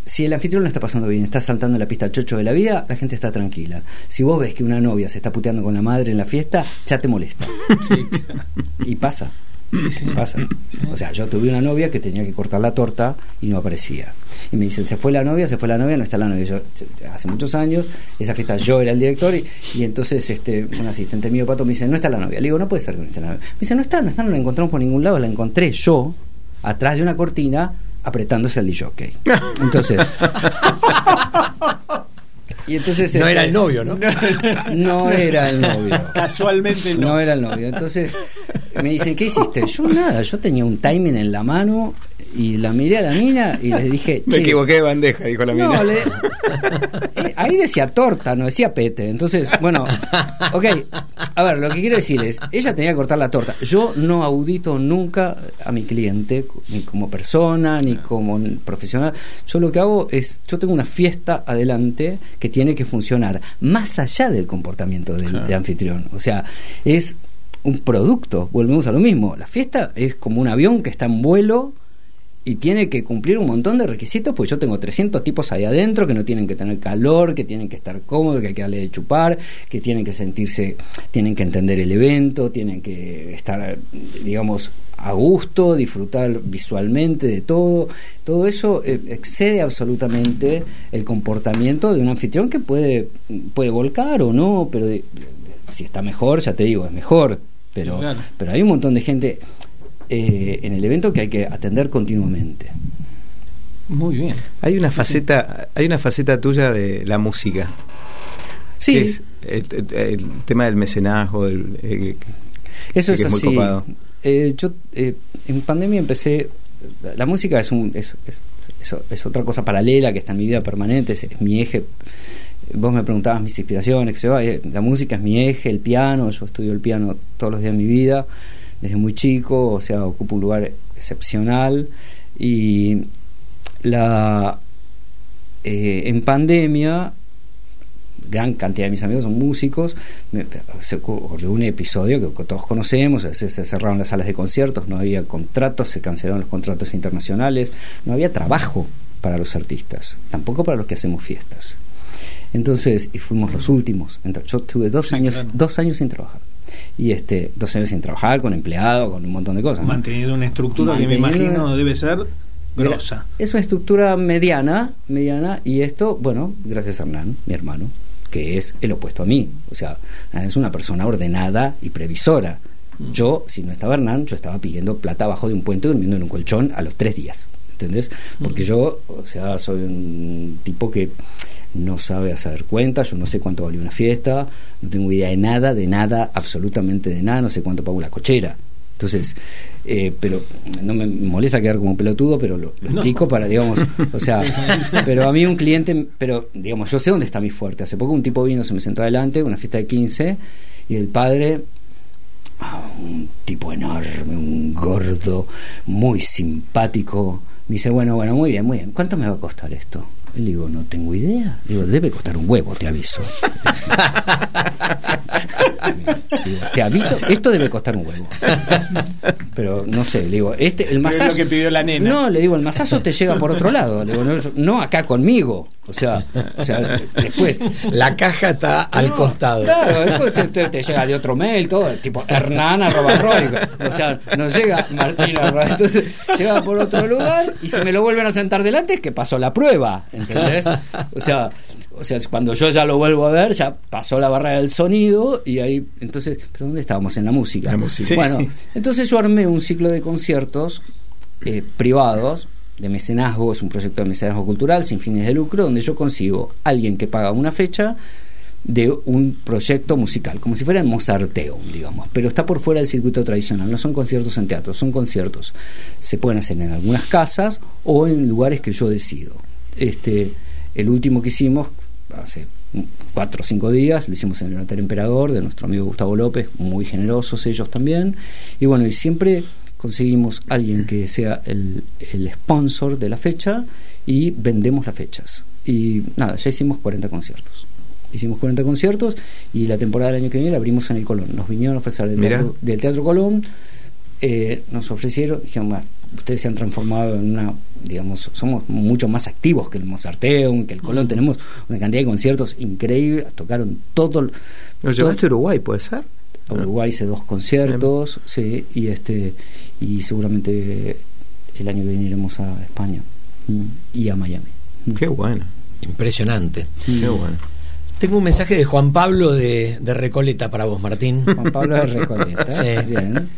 Si el anfitrión lo está pasando bien, está saltando la pista chocho de la vida, la gente está tranquila. Si vos ves que una novia se está puteando con la madre en la fiesta, ya te molesta. *laughs* Y pasa. pasa. O sea, yo tuve una novia que tenía que cortar la torta y no aparecía. Y me dicen, se fue la novia, se fue la novia, no está la novia. Yo, hace muchos años, esa fiesta yo era el director y, entonces este, un asistente mío, Pato, me dice, no está la novia. Le digo, no puede ser que no esté la novia. Me dice, no está, no está, no la encontramos por ningún lado, la encontré yo, atrás de una cortina, apretándose al DJ. *laughs* Entonces... Y entonces, no era este, el novio, ¿no? *laughs* No era el novio. Casualmente no. No era el novio. Entonces me dicen, ¿qué hiciste? Yo nada, yo tenía un timing en la mano y la miré a la mina y le dije. Me equivoqué de bandeja, dijo la mina. *laughs* Eh, ahí decía torta, no decía pete. Entonces, bueno, ok. A ver, lo que quiero decir es: ella tenía que cortar la torta. Yo no audito nunca a mi cliente, ni como persona, ni como profesional. Yo lo que hago es: yo tengo una fiesta adelante que tiene que funcionar más allá del comportamiento del anfitrión. O sea, es un producto, volvemos a lo mismo. La fiesta es como un avión que está en vuelo y tiene que cumplir un montón de requisitos, pues yo tengo 300 tipos ahí adentro que no tienen que tener calor, que tienen que estar cómodos, que hay que darle de chupar, que tienen que sentirse, tienen que entender el evento, tienen que estar, digamos, a gusto, disfrutar visualmente de todo. Todo eso eh, excede absolutamente el comportamiento de un anfitrión que puede, puede volcar o no, pero si está mejor, ya te digo, es mejor. Pero, pero hay un montón de gente eh, en el evento que hay que atender continuamente. Muy bien. Hay una faceta, hay una faceta tuya de la música. Sí. Es el, tema del mecenazgo, del, eh, eso es, así. Eh, yo en pandemia empecé. La música es, un, es, es, otra cosa paralela que está en mi vida permanente, es, mi eje. Vos me preguntabas mis inspiraciones, la música es mi eje, el piano, yo estudio el piano todos los días de mi vida desde muy chico, o sea, ocupa un lugar excepcional. Y la eh, en pandemia gran cantidad de mis amigos son músicos. Se ocurrió un episodio que, todos conocemos se, se, cerraron las salas de conciertos no había contratos se cancelaron los contratos internacionales no había trabajo para los artistas tampoco para los que hacemos fiestas. Entonces y fuimos los últimos. Yo tuve dos años dos años sin trabajar y este dos años sin trabajar, con empleado, con un montón de cosas. Manteniendo una estructura que me imagino debe ser grosa. Es una estructura mediana, mediana, y esto, bueno, gracias a Hernán, mi hermano, que es el opuesto a mí. O sea, es una persona ordenada y previsora. Mm. Yo, si no estaba Hernán, yo estaba pidiendo plata abajo de un puente durmiendo en un colchón a los tres días. ¿Entendés? Porque yo, o sea, soy un tipo que no sabe hacer cuentas, yo no sé cuánto valió una fiesta, no tengo idea de nada, de nada, absolutamente de nada, no sé cuánto pagó la cochera. Entonces, eh, pero no me molesta quedar como pelotudo, pero lo, explico para, digamos, o sea, *laughs* pero a mí un cliente, pero digamos, yo sé dónde está mi fuerte. Hace poco un tipo vino, se me sentó adelante, una fiesta de 15, y el padre, ah, un tipo enorme, un gordo, muy simpático, dice, bueno, bueno, muy bien, muy bien, ¿cuánto me va a costar esto? Y le digo, no tengo idea. digo, debe costar un huevo, te aviso. te aviso, esto debe costar un huevo. Pero no sé, le digo, este, el masazo. que pidió la nena. No, le digo, el masazo te llega por otro lado. Le digo, no, acá conmigo. O sea, o sea, después. La caja está al costado. Claro, después te, llega de otro mail, todo, tipo Hernán arroba O sea, no llega Martín Entonces, llega por otro lugar y si me lo vuelven a sentar delante es que pasó la prueba. ¿Entendés? O sea, o sea, cuando yo ya lo vuelvo a ver, ya pasó la barrera del sonido y ahí, entonces, ¿pero dónde estábamos? En la música. Bueno, entonces yo armé un ciclo de conciertos eh, privados de mecenazgo, es un proyecto de mecenazgo cultural sin fines de lucro, donde yo consigo alguien que paga una fecha de un proyecto musical, como si fuera el Mozarteo, digamos, pero está por fuera del circuito tradicional, no son conciertos en teatro, son conciertos. Se pueden hacer en algunas casas o en lugares que yo decido. Este, el último que hicimos hace cuatro o cinco días, lo hicimos en el Hotel Emperador de nuestro amigo Gustavo López, muy generosos ellos también, y bueno, y siempre conseguimos alguien que sea el, el sponsor de la fecha y vendemos las fechas. Y nada, ya hicimos 40 conciertos. Hicimos 40 conciertos y la temporada del año que viene la abrimos en el Colón. Nos vinieron a ofrecer del, teatro, del teatro, Colón, eh, nos ofrecieron, dijeron, ustedes se han transformado en una, digamos, somos mucho más activos que el Mozarteum, que el Colón, tenemos una cantidad de conciertos increíbles, tocaron todo. ¿Nos llevaste a Uruguay, puede ser? A Uruguay hice dos conciertos, sí, y este y seguramente el año que viene iremos a España mm, y a Miami. Mm. Qué bueno. Impresionante. Qué bueno. Tengo un mensaje de Juan Pablo de, de Recoleta para vos, Martín. Juan Pablo de Recoleta. *laughs* sí. Bien.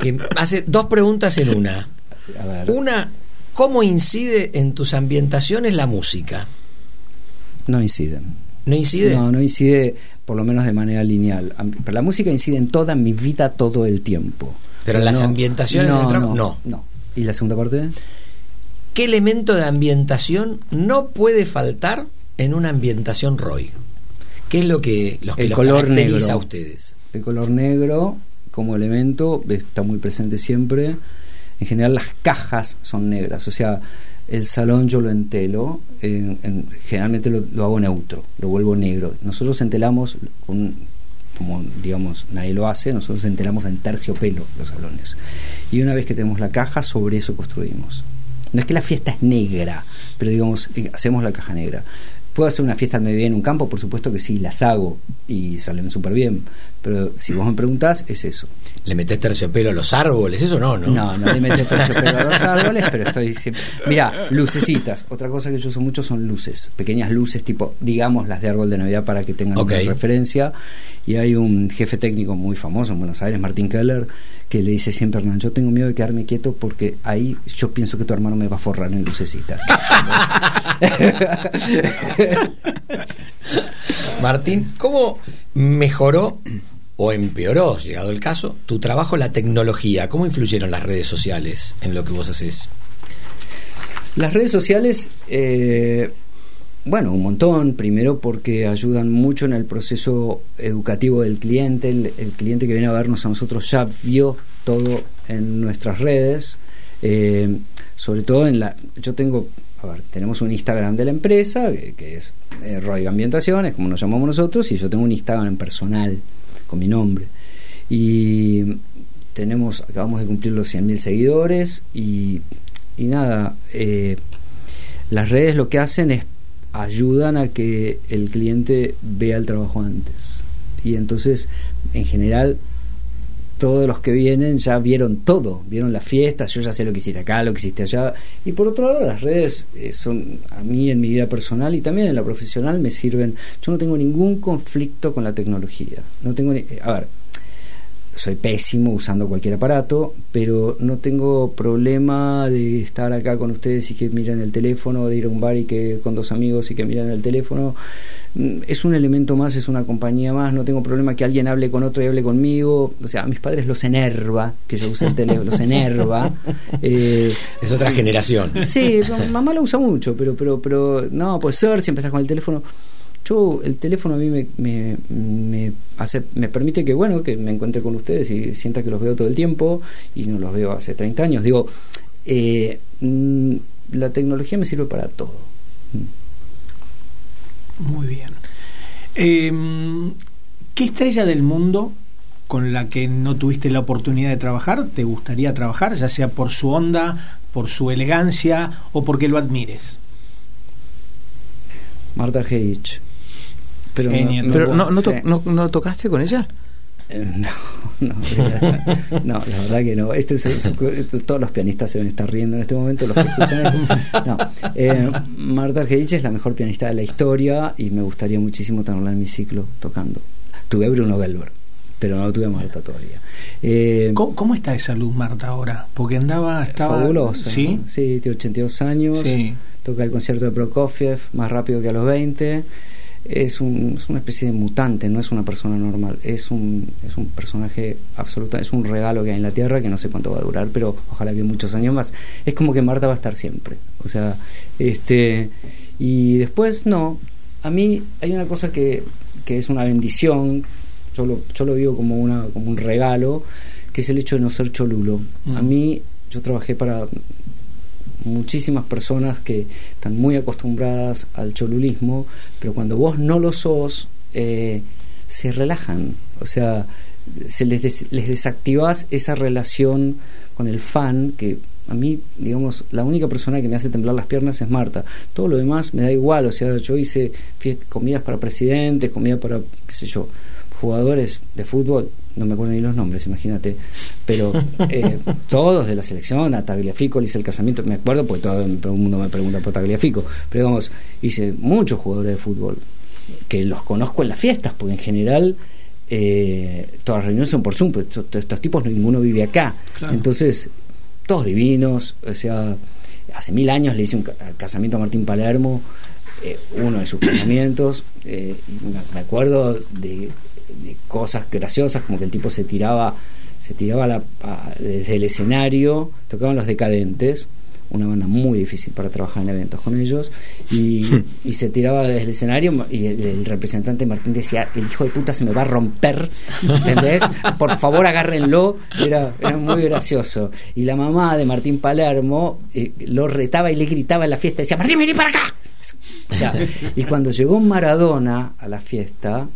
Que hace dos preguntas en una. Una, ¿cómo incide en tus ambientaciones la música? No incide. ¿No incide? No, no incide por lo menos de manera lineal. Pero la música incide en toda mi vida todo el tiempo. Pero, las ambientaciones no, no, no, ¿Y la segunda parte? ¿Qué elemento de ambientación no puede faltar en una ambientación Roy? ¿Qué es lo que, los que el color caracteriza a ustedes? El color negro como elemento está muy presente siempre en general las cajas son negras, o sea, el salón yo lo entelo, generalmente lo, hago neutro, lo vuelvo negro. Nosotros entelamos con, como digamos nadie lo hace, nosotros entelamos en terciopelo los salones. Y una vez que tenemos la caja, sobre eso construimos. No es que la fiesta es negra, pero digamos, eh, hacemos la caja negra. ¿Puedo hacer una fiesta al mediodía en un campo? Por supuesto que sí, las hago y salen súper bien. Pero si vos me preguntás, es eso. ¿Le metés terciopelo a los árboles? Eso no, ¿no? No, no le metés terciopelo a los árboles, pero estoy siempre... Mira, lucecitas. Otra cosa que yo uso mucho son luces. Pequeñas luces, tipo, digamos, las de árbol de Navidad para que tengan una referencia. Y hay un jefe técnico muy famoso en Buenos Aires, Martín Keller, que le dice siempre, Hernán, yo tengo miedo de quedarme quieto porque ahí yo pienso que tu hermano me va a forrar en lucecitas. *laughs* Martín, ¿cómo mejoró o empeoró, llegado el caso, tu trabajo, la tecnología? ¿Cómo influyeron las redes sociales en lo que vos haces? Las redes sociales, eh, bueno, un montón. Primero porque ayudan mucho en el proceso educativo del cliente. El, cliente que viene a vernos a nosotros ya vio todo en nuestras redes. Eh, sobre todo en la... Yo tengo a ver, tenemos un Instagram de la empresa, que, es eh, Ambientaciones, como nos llamamos nosotros, y yo tengo un Instagram personal con mi nombre. Y tenemos, acabamos de cumplir los 100.000 seguidores y, y nada, eh, las redes lo que hacen es ayudan a que el cliente vea el trabajo antes. Y entonces, en general, todos los que vienen ya vieron todo, vieron las fiestas, yo ya sé lo que hiciste acá, lo que hiciste allá. Y por otro lado, las redes eh, son, a mí en mi vida personal y también en la profesional, me sirven. Yo no tengo ningún conflicto con la tecnología. No tengo a ver, soy pésimo usando cualquier aparato, pero no tengo problema de estar acá con ustedes y que miren el teléfono, de ir a un bar y que con dos amigos y que miren el teléfono. Mm, es un elemento más, es una compañía más, no tengo problema que alguien hable con otro y hable conmigo. O sea, a mis padres los enerva que yo use el teléfono, los enerva. *laughs* Eh, es otra generación. Sí, mamá lo usa mucho, pero, pero, pero no, puede ser, si empezás con el teléfono yo el teléfono a mí me, me, me, hace, me permite que bueno que me encuentre con ustedes y sienta que los veo todo el tiempo y no los veo hace 30 años. Digo eh, mm, la tecnología me sirve para todo. Muy bien. Em, ¿qué estrella del mundo con la que no tuviste la oportunidad de trabajar te gustaría trabajar ya sea por su onda por su elegancia o porque lo admires Marta Argerich pero, no, no, no, tocaste con ella? Eh, no, *laughs* no, no, la verdad que no. Este todos los pianistas se van a estar riendo en este momento, los que escuchan. *laughs* No, eh, Marta Argerich es la mejor pianista de la historia y me gustaría muchísimo tenerla en mi ciclo tocando. Tuve a Bruno Gelber, pero no tuve a Marta todavía. Eh, ¿Cómo, está de salud Marta ahora? Porque andaba, estaba... Fabulosa. ¿Sí? Sí, tiene 82 años. Toca el concierto de Prokofiev más rápido que a los 20 es, un, es una especie de mutante, no es una persona normal, es un, es un personaje absoluto, es un regalo que hay en la Tierra que no sé cuánto va a durar, pero ojalá que muchos años más. Es como que Marta va a estar siempre. O sea, este y después no, a mí hay una cosa que, que es una bendición, yo lo, yo lo vivo como, una, como un regalo, que es el hecho de no ser cholulo. A mm. mí, yo trabajé para muchísimas personas que están muy acostumbradas al cholulismo, pero cuando vos no lo sos, eh, se relajan. O sea, se les, les desactivás esa relación con el fan que a mí, digamos, la única persona que me hace temblar las piernas es Marta. Todo lo demás me da igual. O sea, yo hice comidas para presidentes, comida para, qué sé yo, jugadores de fútbol, no me acuerdo ni los nombres, imagínate, pero eh, *laughs* todos de la selección, a Tagliafico le hice el casamiento, me acuerdo porque todo el mundo me pregunta por Tagliafico, pero digamos, hice muchos jugadores de fútbol que los conozco en las fiestas, porque en general eh, todas las reuniones son por Zoom, pero estos, tipos ninguno vive acá, entonces todos divinos, o sea, hace mil años le hice un casamiento a Martín Palermo, eh, uno de sus casamientos, me acuerdo de de cosas graciosas, como que el tipo se tiraba, se tiraba desde el escenario, tocaban los decadentes, una banda muy difícil para trabajar en eventos con ellos, y, se tiraba desde el escenario y el, representante Martín decía, el hijo de puta se me va a romper, ¿entendés? *laughs* Por favor agárrenlo, era, era muy gracioso. Y la mamá de Martín Palermo eh, lo retaba y le gritaba en la fiesta, decía, Martín, vení para acá. O sea, y cuando llegó Maradona a la fiesta,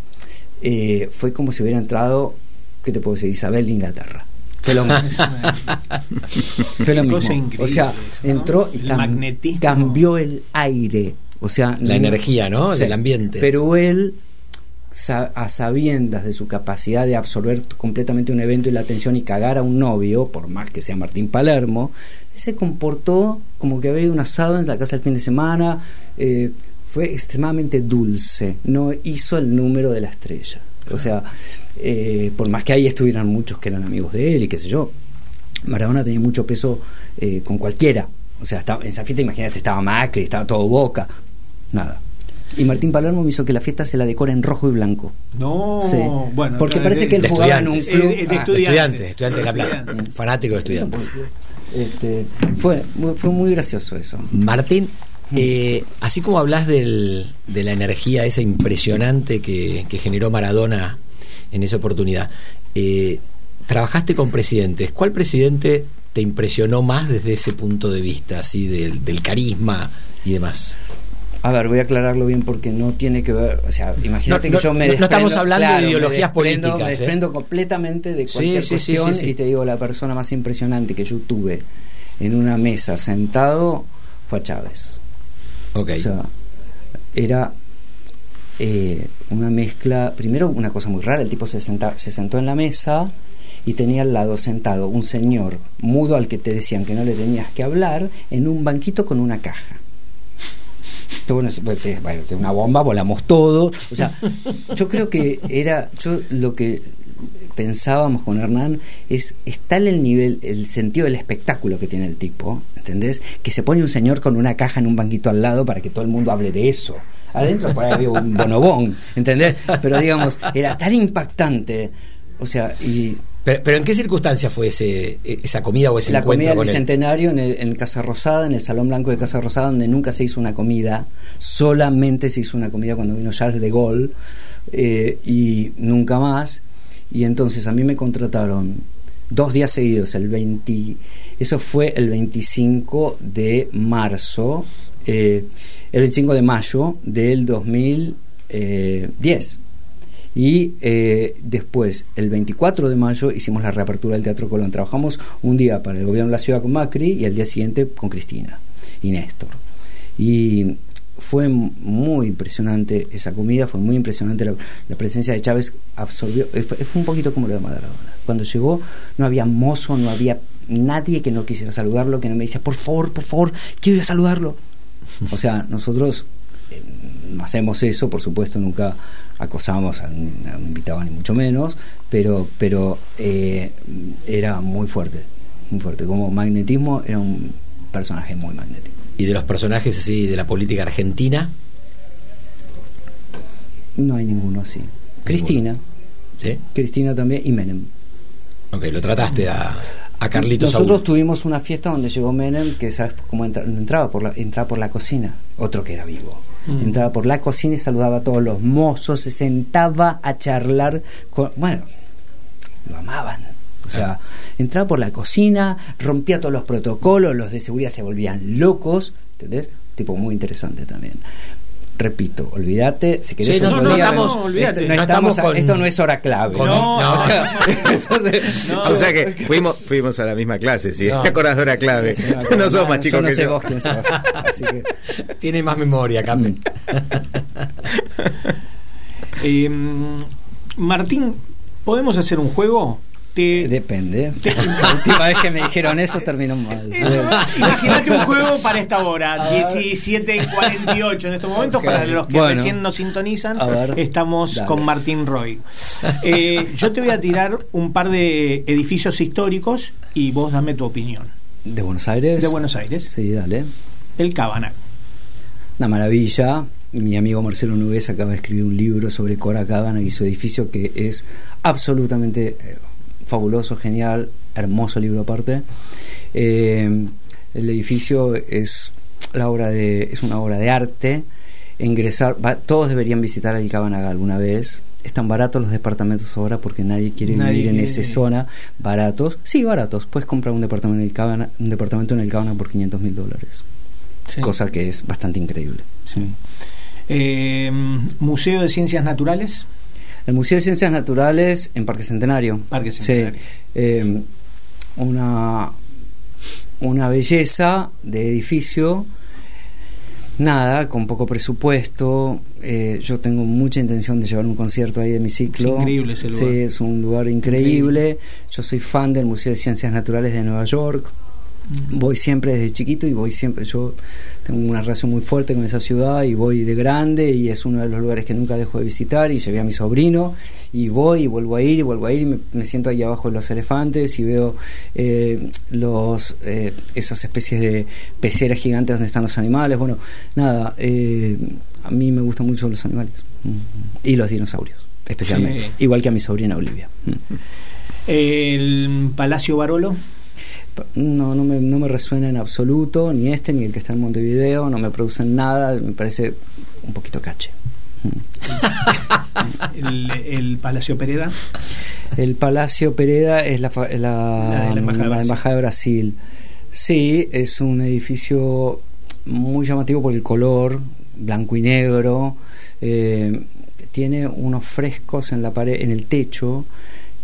eh, fue como si hubiera entrado, ¿qué te puedo decir? Isabel de Inglaterra. Fue lo mismo. fue lo mismo. O sea, entró y cambió el aire. O sea, la energía, ¿no? Del ambiente. Pero él, a sabiendas de su capacidad de absorber completamente un evento y la atención y cagar a un novio, por más que sea Martín Palermo, se comportó como que había ido un asado en la casa el fin de semana. Eh, fue extremadamente dulce, no hizo el número de la estrella. O sea, eh, por más que ahí estuvieran muchos que eran amigos de él y qué sé yo, Maradona tenía mucho peso eh, con cualquiera. O sea, estaba, en esa fiesta, imagínate, estaba Macri, estaba todo Boca, nada. Y Martín Palermo me hizo que la fiesta se la decore en rojo y blanco. No, bueno. Porque parece que él jugaba en un club. de, ah, estudiantes, estudiante, de la plata. Fanático de estudiantes. Este, fue, fue muy gracioso eso. Martín, eh, así como hablas del, de la energía esa impresionante que, generó Maradona en esa oportunidad, eh, trabajaste con presidentes. ¿Cuál presidente te impresionó más desde ese punto de vista, así del, carisma y demás? A ver, voy a aclararlo bien porque no tiene que ver, o sea, imagínate que yo me desprendo, No estamos hablando de ideologías políticas. Me ¿eh? desprendo completamente de cualquier cuestión y te digo, la persona más impresionante que yo tuve en una mesa sentado fue a Chávez. O sea, era eh, una mezcla, primero una cosa muy rara, el tipo se, se sentó en la mesa y tenía al lado sentado un señor mudo al que te decían que no le tenías que hablar en un banquito con una caja. Bueno, pues, bueno, una bomba, volamos todo. O sea, yo creo que era, yo lo que pensábamos con Hernán, es, es tal el nivel, el sentido del espectáculo que tiene el tipo, ¿entendés? Que se pone un señor con una caja en un banquito al lado para que todo el mundo hable de eso. Adentro por ahí había un bonobón, ¿entendés? Pero digamos, era tan impactante. O sea, y pero, ¿en qué circunstancia fue ese, esa comida o ese la encuentro comida del Centenario en, en Casa Rosada, en el Salón Blanco de Casa Rosada, donde nunca se hizo una comida, solamente se hizo una comida cuando vino Charles de Gaulle eh, y nunca más. Y entonces a mí me contrataron dos días seguidos, el 20, eso fue el 25 de marzo, eh, el 25 de mayo del 2010. Y eh, después, el 24 de mayo, hicimos la reapertura del Teatro Colón. Trabajamos un día para el gobierno de la ciudad con Macri y el día siguiente con Cristina y Néstor. Y fue muy impresionante esa comida, fue muy impresionante la, presencia de Chávez, absorbió, fue, un poquito como lo de Maradona. Cuando llegó no había mozo, no había nadie que no quisiera saludarlo, que no me decía, por favor, por favor, quiero saludarlo. O sea, nosotros eh, hacemos eso, por supuesto, nunca acosamos a un, invitado ni mucho menos, pero, pero eh, era muy fuerte, muy fuerte. Como magnetismo era un personaje muy magnético. ¿Y de los personajes así de la política argentina? No hay ninguno así. Cristina. ¿Sí? Cristina también y Menem. Ok, lo trataste a, a Carlitos Nosotros tuvimos una fiesta donde llegó Menem, que sabes cómo entraba por la, entraba por la cocina, otro que era vivo. Mm. Entraba por la cocina y saludaba a todos los mozos, se sentaba a charlar con... Bueno, lo amaban. O sea, entraba por la cocina, rompía todos los protocolos, los de seguridad se volvían locos, ¿entendés? Tipo muy interesante también repito, olvídate, si querés no, no, estamos, esto no es hora clave. no, *laughs* o, sea, *laughs* o sea que fuimos, fuimos a la misma clase, si te acordás de hora clave. *laughs* No, sos más chico que sé vos quién sos. Tiene más memoria, Carmen. eh, Martín, ¿podemos hacer un juego? Depende. *laughs* La última vez que me dijeron eso terminó mal. Imagínate un juego para esta hora, 17.48 en estos momentos, para los que recién nos sintonizan, estamos con Martín Roy. Eh, yo te voy a tirar un par de edificios históricos y vos dame tu opinión. ¿De Buenos Aires? De Buenos Aires. Sí, dale. El Cabana. Una maravilla. Mi amigo Marcelo Nubes acaba de escribir un libro sobre Cora Cabana y su edificio que es absolutamente eh, fabuloso, genial, hermoso libro aparte. Eh, el edificio es la obra de es una obra de arte. Ingresar, todos deberían visitar el Cabanaga alguna vez. Están baratos los departamentos ahora porque nadie quiere vivir en esa zona. Baratos, sí, baratos. Puedes comprar un departamento en el Cabana, un departamento en el Cabana por 500 mil dólares. Cosa que es bastante increíble. Eh, Museo de Ciencias Naturales. El Museo de Ciencias Naturales en Parque Centenario. Parque Centenario. Sí. Eh, una, una belleza de edificio. Nada, con poco presupuesto. Eh, yo tengo mucha intención de llevar un concierto ahí de mi ciclo. Es increíble ese lugar. Sí, es un lugar increíble. Yo soy fan del Museo de Ciencias Naturales de Nueva York voy siempre desde chiquito y voy siempre, yo tengo una relación muy fuerte con esa ciudad y voy de grande y es uno de los lugares que nunca dejo de visitar y llevé a mi sobrino y voy y vuelvo a ir y vuelvo a ir y me, siento ahí abajo de los elefantes y veo eh, los eh, esas especies de peceras gigantes donde están los animales, bueno, nada, eh, a mí me gustan mucho los animales y los dinosaurios, especialmente, igual que a mi sobrina Olivia. El Palacio Barolo no, no me, no me resuena en absoluto, ni este ni el que está en Montevideo, no me producen nada, me parece un poquito cache. *laughs* el, Palacio Pereda. El Palacio Pereda es la, la, embajada, de Brasil. Sí, es un edificio muy llamativo por el color, blanco y negro. Eh, tiene unos frescos en la pared, en el techo,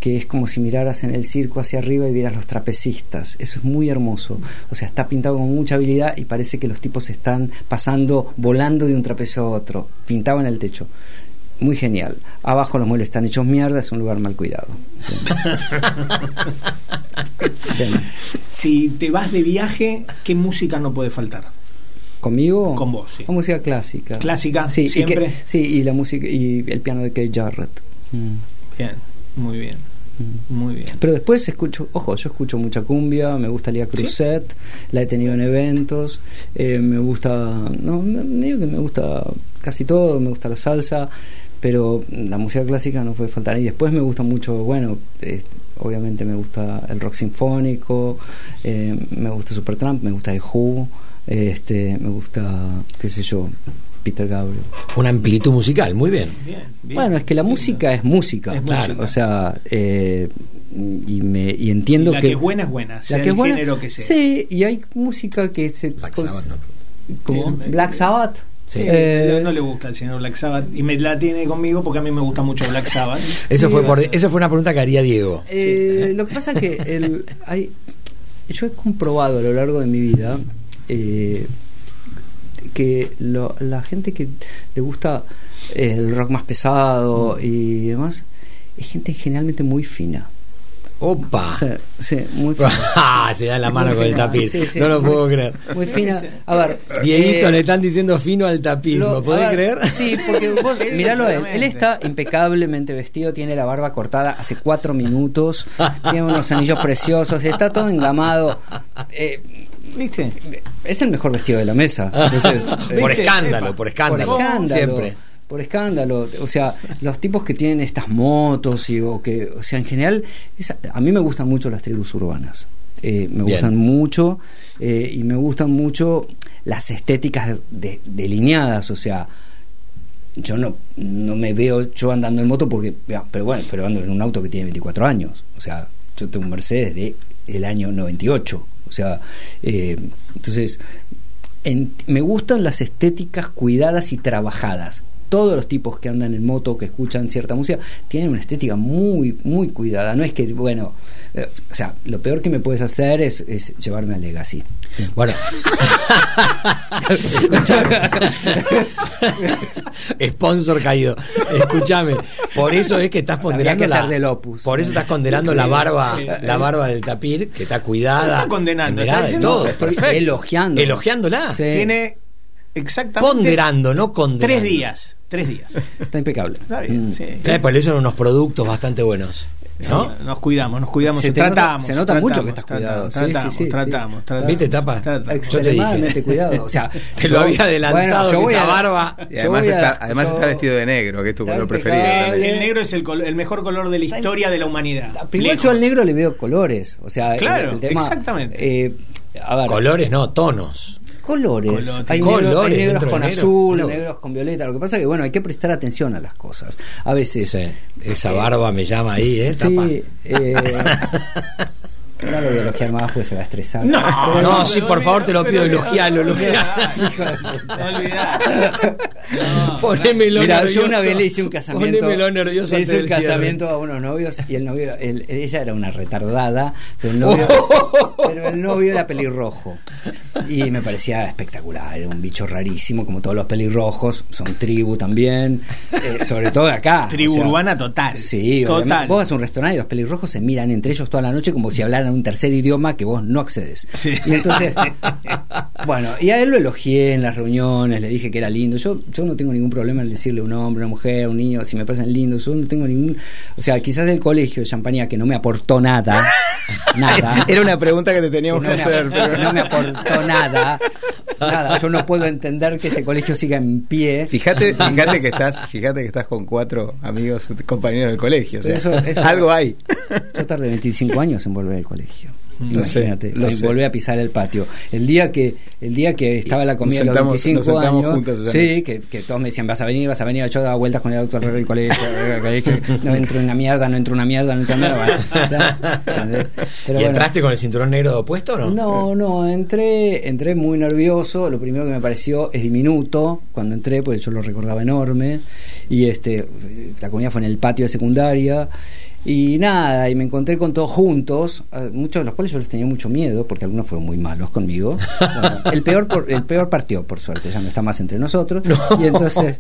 que es como si miraras en el circo hacia arriba y vieras los trapecistas. Eso es muy hermoso. O sea, está pintado con mucha habilidad y parece que los tipos están pasando, volando de un trapecio a otro, pintado en el techo. Muy genial. Abajo los muebles están hechos mierda, es un lugar mal cuidado. *laughs* Si te vas de viaje, ¿qué música no puede faltar? ¿Conmigo? Con vos, sí. La música clásica. ¿Clásica? Sí, siempre. sí, y la música y el piano de Kate Jarrett. Bien, muy bien. Muy bien. Pero después escucho, ojo, yo escucho mucha cumbia, me gusta Lía Cruzet, la he tenido en eventos, eh, me gusta, no, digo que me gusta casi todo, me gusta la salsa, pero la música clásica no puede faltar. Y después me gusta mucho, bueno, obviamente me gusta el rock sinfónico, eh, me gusta Supertramp, me gusta The Who, este, me gusta, qué sé yo, Peter Gabriel. Una amplitud musical, muy bien. bueno, es que la música es música, claro. O sea, eh, y, me, y entiendo la que, que es buena es buena, sea que es buena, género que sea. Sí, y hay música que se. Black Sabbath, como Black Sabbath. Sí. Eh, no le gusta el señor Black Sabbath y me la tiene conmigo porque a mí me gusta mucho Black Sabbath. *laughs* eso fue por, eso fue una pregunta que haría Diego. Eh, lo que pasa es que el, hay, yo he comprobado a lo largo de mi vida eh, que la gente que le gusta el rock más pesado y demás es gente generalmente muy fina. Opa. Sí, muy fina. Ah, *laughs* se da la mano con el tapiz. no lo puedo creer. Muy fina. A ver. Dieguito eh, le están diciendo fino al tapiz. ¿Lo, podés creer? Sí, porque vos, miralo a él. Él está impecablemente vestido, tiene la barba cortada hace cuatro minutos, tiene unos anillos preciosos, está todo engamado. Eh, ¿Viste? Es el mejor vestido de la mesa. Entonces, *laughs* por, escándalo, por escándalo, por escándalo. Siempre. Por escándalo, o sea, los tipos que tienen estas motos y o que, o sea, en general, a mí me gustan mucho las tribus urbanas, eh, me gustan mucho eh, y me gustan mucho las estéticas delineadas, o sea, yo no, no me veo yo andando en moto porque, pero bueno, pero ando en un auto que tiene 24 años, o sea, yo tengo un Mercedes de el año 98, o sea, eh, entonces me gustan las estéticas cuidadas y trabajadas todos los tipos que andan en moto, que escuchan cierta música, tienen una estética muy, muy cuidada. No es que, bueno, eh, o sea, lo peor que me puedes hacer es, es llevarme a Legacy. Bueno. Sponsor caído. Escúchame. Por eso es que estás ponderando. la, del Opus. Por eso estás condenando la barba, la barba del tapir, que está cuidada. Está condenando. Está todo. Perfecto. Elogiando. Elogiándola. Tiene exactamente. Ponderando, no condenando. Tres días. Tres días. Está impecable. Está bien, mm. sí. Eh, por eso son unos productos bastante buenos. ¿No? nos cuidamos, nos cuidamos, se tratamos. se nota mucho que estás cuidado. Tratamos, sí, sí, tratamos, tratamos, ¿Viste, tapa? Extremadamente cuidado. O sea, *laughs* te lo había adelantado bueno, esa barba. Y además, está, además está vestido de negro, que es tu color preferido. El, negro es el, el, mejor color de la historia de la humanidad. Primero yo al negro le veo colores. O sea, claro, el, tema, exactamente. Eh, a ver, colores, no, tonos colores. Hay, negros, con azul, negros con violeta. Lo que pasa es que, bueno, hay que prestar atención a las cosas. A veces. esa barba me llama ahí, ¿eh? Sí. Eh, *laughs* no lo voy a elogiar más porque se va a estresar. No, no, sí, por favor, te lo pido, elogialo, elogialo. No Ponémelo Mira, nervioso. yo una vez le hice un casamiento. Ponémelo nervioso. Le hice un casamiento a unos novios y el novio, ella era una retardada, pero el novio, *laughs* pero el novio era pelirrojo. Y me parecía espectacular, era un bicho rarísimo, como todos los pelirrojos, son tribu también, eh, sobre todo acá. Tribu urbana total. Sí, total. Vos vas a un restaurante y los pelirrojos se miran entre ellos toda la noche como si hablaran un tercer idioma que vos no accedes. Y entonces, bueno, y a él lo elogié en las reuniones, le dije que era lindo. Yo, yo no tengo ningún problema en decirle a un hombre, una mujer, un niño, si me parecen lindos, yo no tengo ningún. O sea, quizás el colegio de Champaña que no me aportó nada. *laughs* nada. Era una pregunta que te teníamos que, hacer. pero... No me aportó nada. Nada, yo no puedo entender que ese colegio siga en pie. Fíjate, fíjate que estás, fíjate que estás con cuatro amigos, compañeros del colegio. algo hay. Yo tardé 25 años en volver al colegio. No Imagínate, sé, volver a pisar el patio. El día que el día que estaba la comida de los 25 años, sí, que, que, todos me decían, vas a venir, vas a venir, yo daba vueltas con el auto alrededor del colegio, *laughs* no entro en una mierda, no entro en una mierda, no entro en una mierda. ¿Y entraste con el cinturón negro opuesto o no? No, no, entré, entré muy nervioso, lo primero que me pareció es diminuto, cuando entré, pues yo lo recordaba enorme, y este la comida fue en el patio de secundaria, y nada, y me encontré con todos juntos, muchos de los cuales yo les tenía mucho miedo, porque algunos fueron muy malos conmigo. el, peor el peor partió, por suerte, ya no está más entre nosotros. Y entonces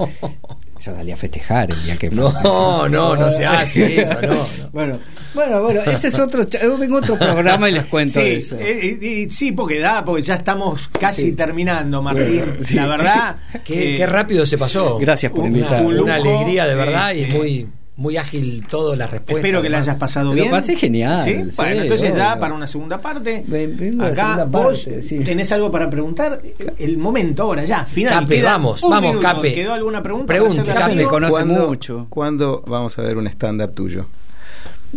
yo salí a festejar el día que No, no, no, se hace *laughs* eso, no, Bueno, bueno, bueno, ese es otro, vengo otro programa y les cuento sí, eso. Eh, sí, porque da, porque ya estamos casi terminando, Martín. La verdad. *laughs* Qué, qué, rápido se pasó. Gracias por invitarme. Una, alegría de verdad y muy muy ágil todas las respuestas. Espero que la hayas pasado bien. Lo pasé genial. ¿Sí? bueno, entonces da para una segunda parte. Acá vos tenés algo para preguntar. El momento ahora, ya, final. Cape, vamos, vamos, Cape. ¿Quedó alguna pregunta? Pregunta, Cape me conoce mucho. ¿Cuándo vamos a ver un stand-up tuyo?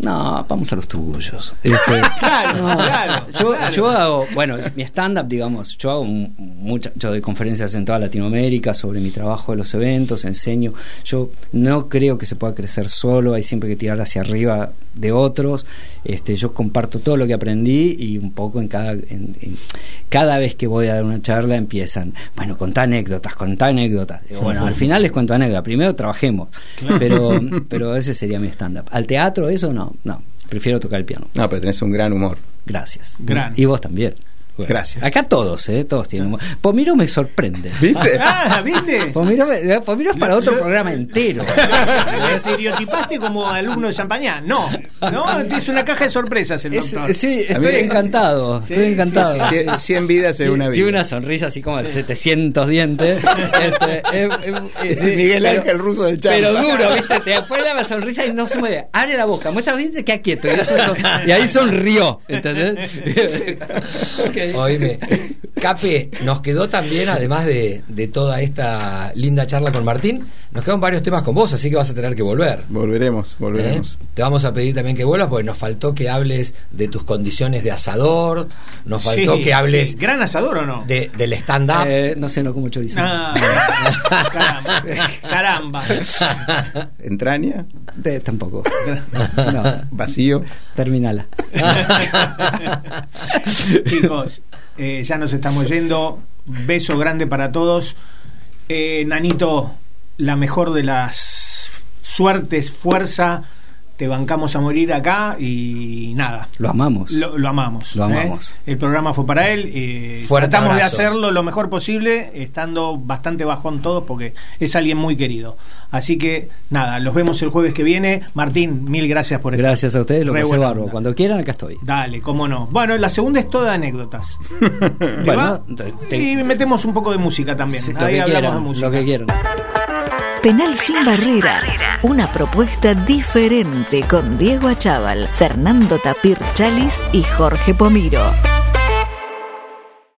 No, vamos a los tuyos. Este, *laughs* claro, claro, yo, yo hago, bueno, mi stand-up, digamos, yo hago muchas, yo doy conferencias en toda Latinoamérica sobre mi trabajo de los eventos, enseño. Yo no creo que se pueda crecer solo, hay siempre que tirar hacia arriba de otros. Este, yo comparto todo lo que aprendí y un poco en cada, en, cada vez que voy a dar una charla empiezan, bueno, contá anécdotas, contá anécdotas. bueno, al *laughs* final les cuento anécdotas, primero trabajemos, pero, pero ese sería mi stand-up. Al teatro, eso no no, prefiero tocar el piano. No, pero tenés un gran humor. Gracias. Y vos también. Gracias. Acá todos, ¿eh? Todos tienen. Pomiro me sorprende. ¿Viste? *laughs* Ah, ¿viste? Pomiro, es para otro programa entero. *laughs* Lo estereotipaste como alumno de champañán. No, no, es una caja de sorpresas el doctor. sí, estoy encantado. estoy encantado. 100 vidas en una vida. Tiene una sonrisa así como de 700 dientes. Este, *laughs* Miguel Ángel Ruso del Champa. Pero duro, ¿viste? Te pone la sonrisa y no se mueve. Abre la boca, muestra los dientes, queda quieto. Y, y ahí sonrió. ¿Entendés? Oíme, Cape, nos quedó también, además de, toda esta linda charla con Martín, nos quedan varios temas con vos, así que vas a tener que volver. Volveremos, volveremos. ¿Eh? Te vamos a pedir también que vuelvas, porque nos faltó que hables de tus condiciones de asador, nos faltó que hables... ¿Gran asador o no? De, del stand-up. Eh, no sé, no como chorizo. Ah, caramba. *laughs* ¿Entraña? tampoco. *laughs* ¿Vacío? Terminala. *laughs* Chicos, eh, ya nos estamos yendo. Beso grande para todos. Eh, Nanito, la mejor de las suertes, fuerza te bancamos a morir acá y nada. Lo amamos. Lo, amamos. Lo ¿eh? amamos. El programa fue para él. Eh, tratamos de hacerlo lo mejor posible, estando bastante bajón todos porque es alguien muy querido. Así que nada, los vemos el jueves que viene. Martín, mil gracias por estar. Gracias a ustedes, lo que barbo. Cuando quieran, acá estoy. Dale, cómo no. Bueno, la segunda es toda anécdotas. *laughs* bueno, y metemos un poco de música también. Ahí hablamos de música. Lo que quieran. Penal sin barrera. Una propuesta diferente con Diego Achával, Fernando Tapir Chalis y Jorge Pomiro.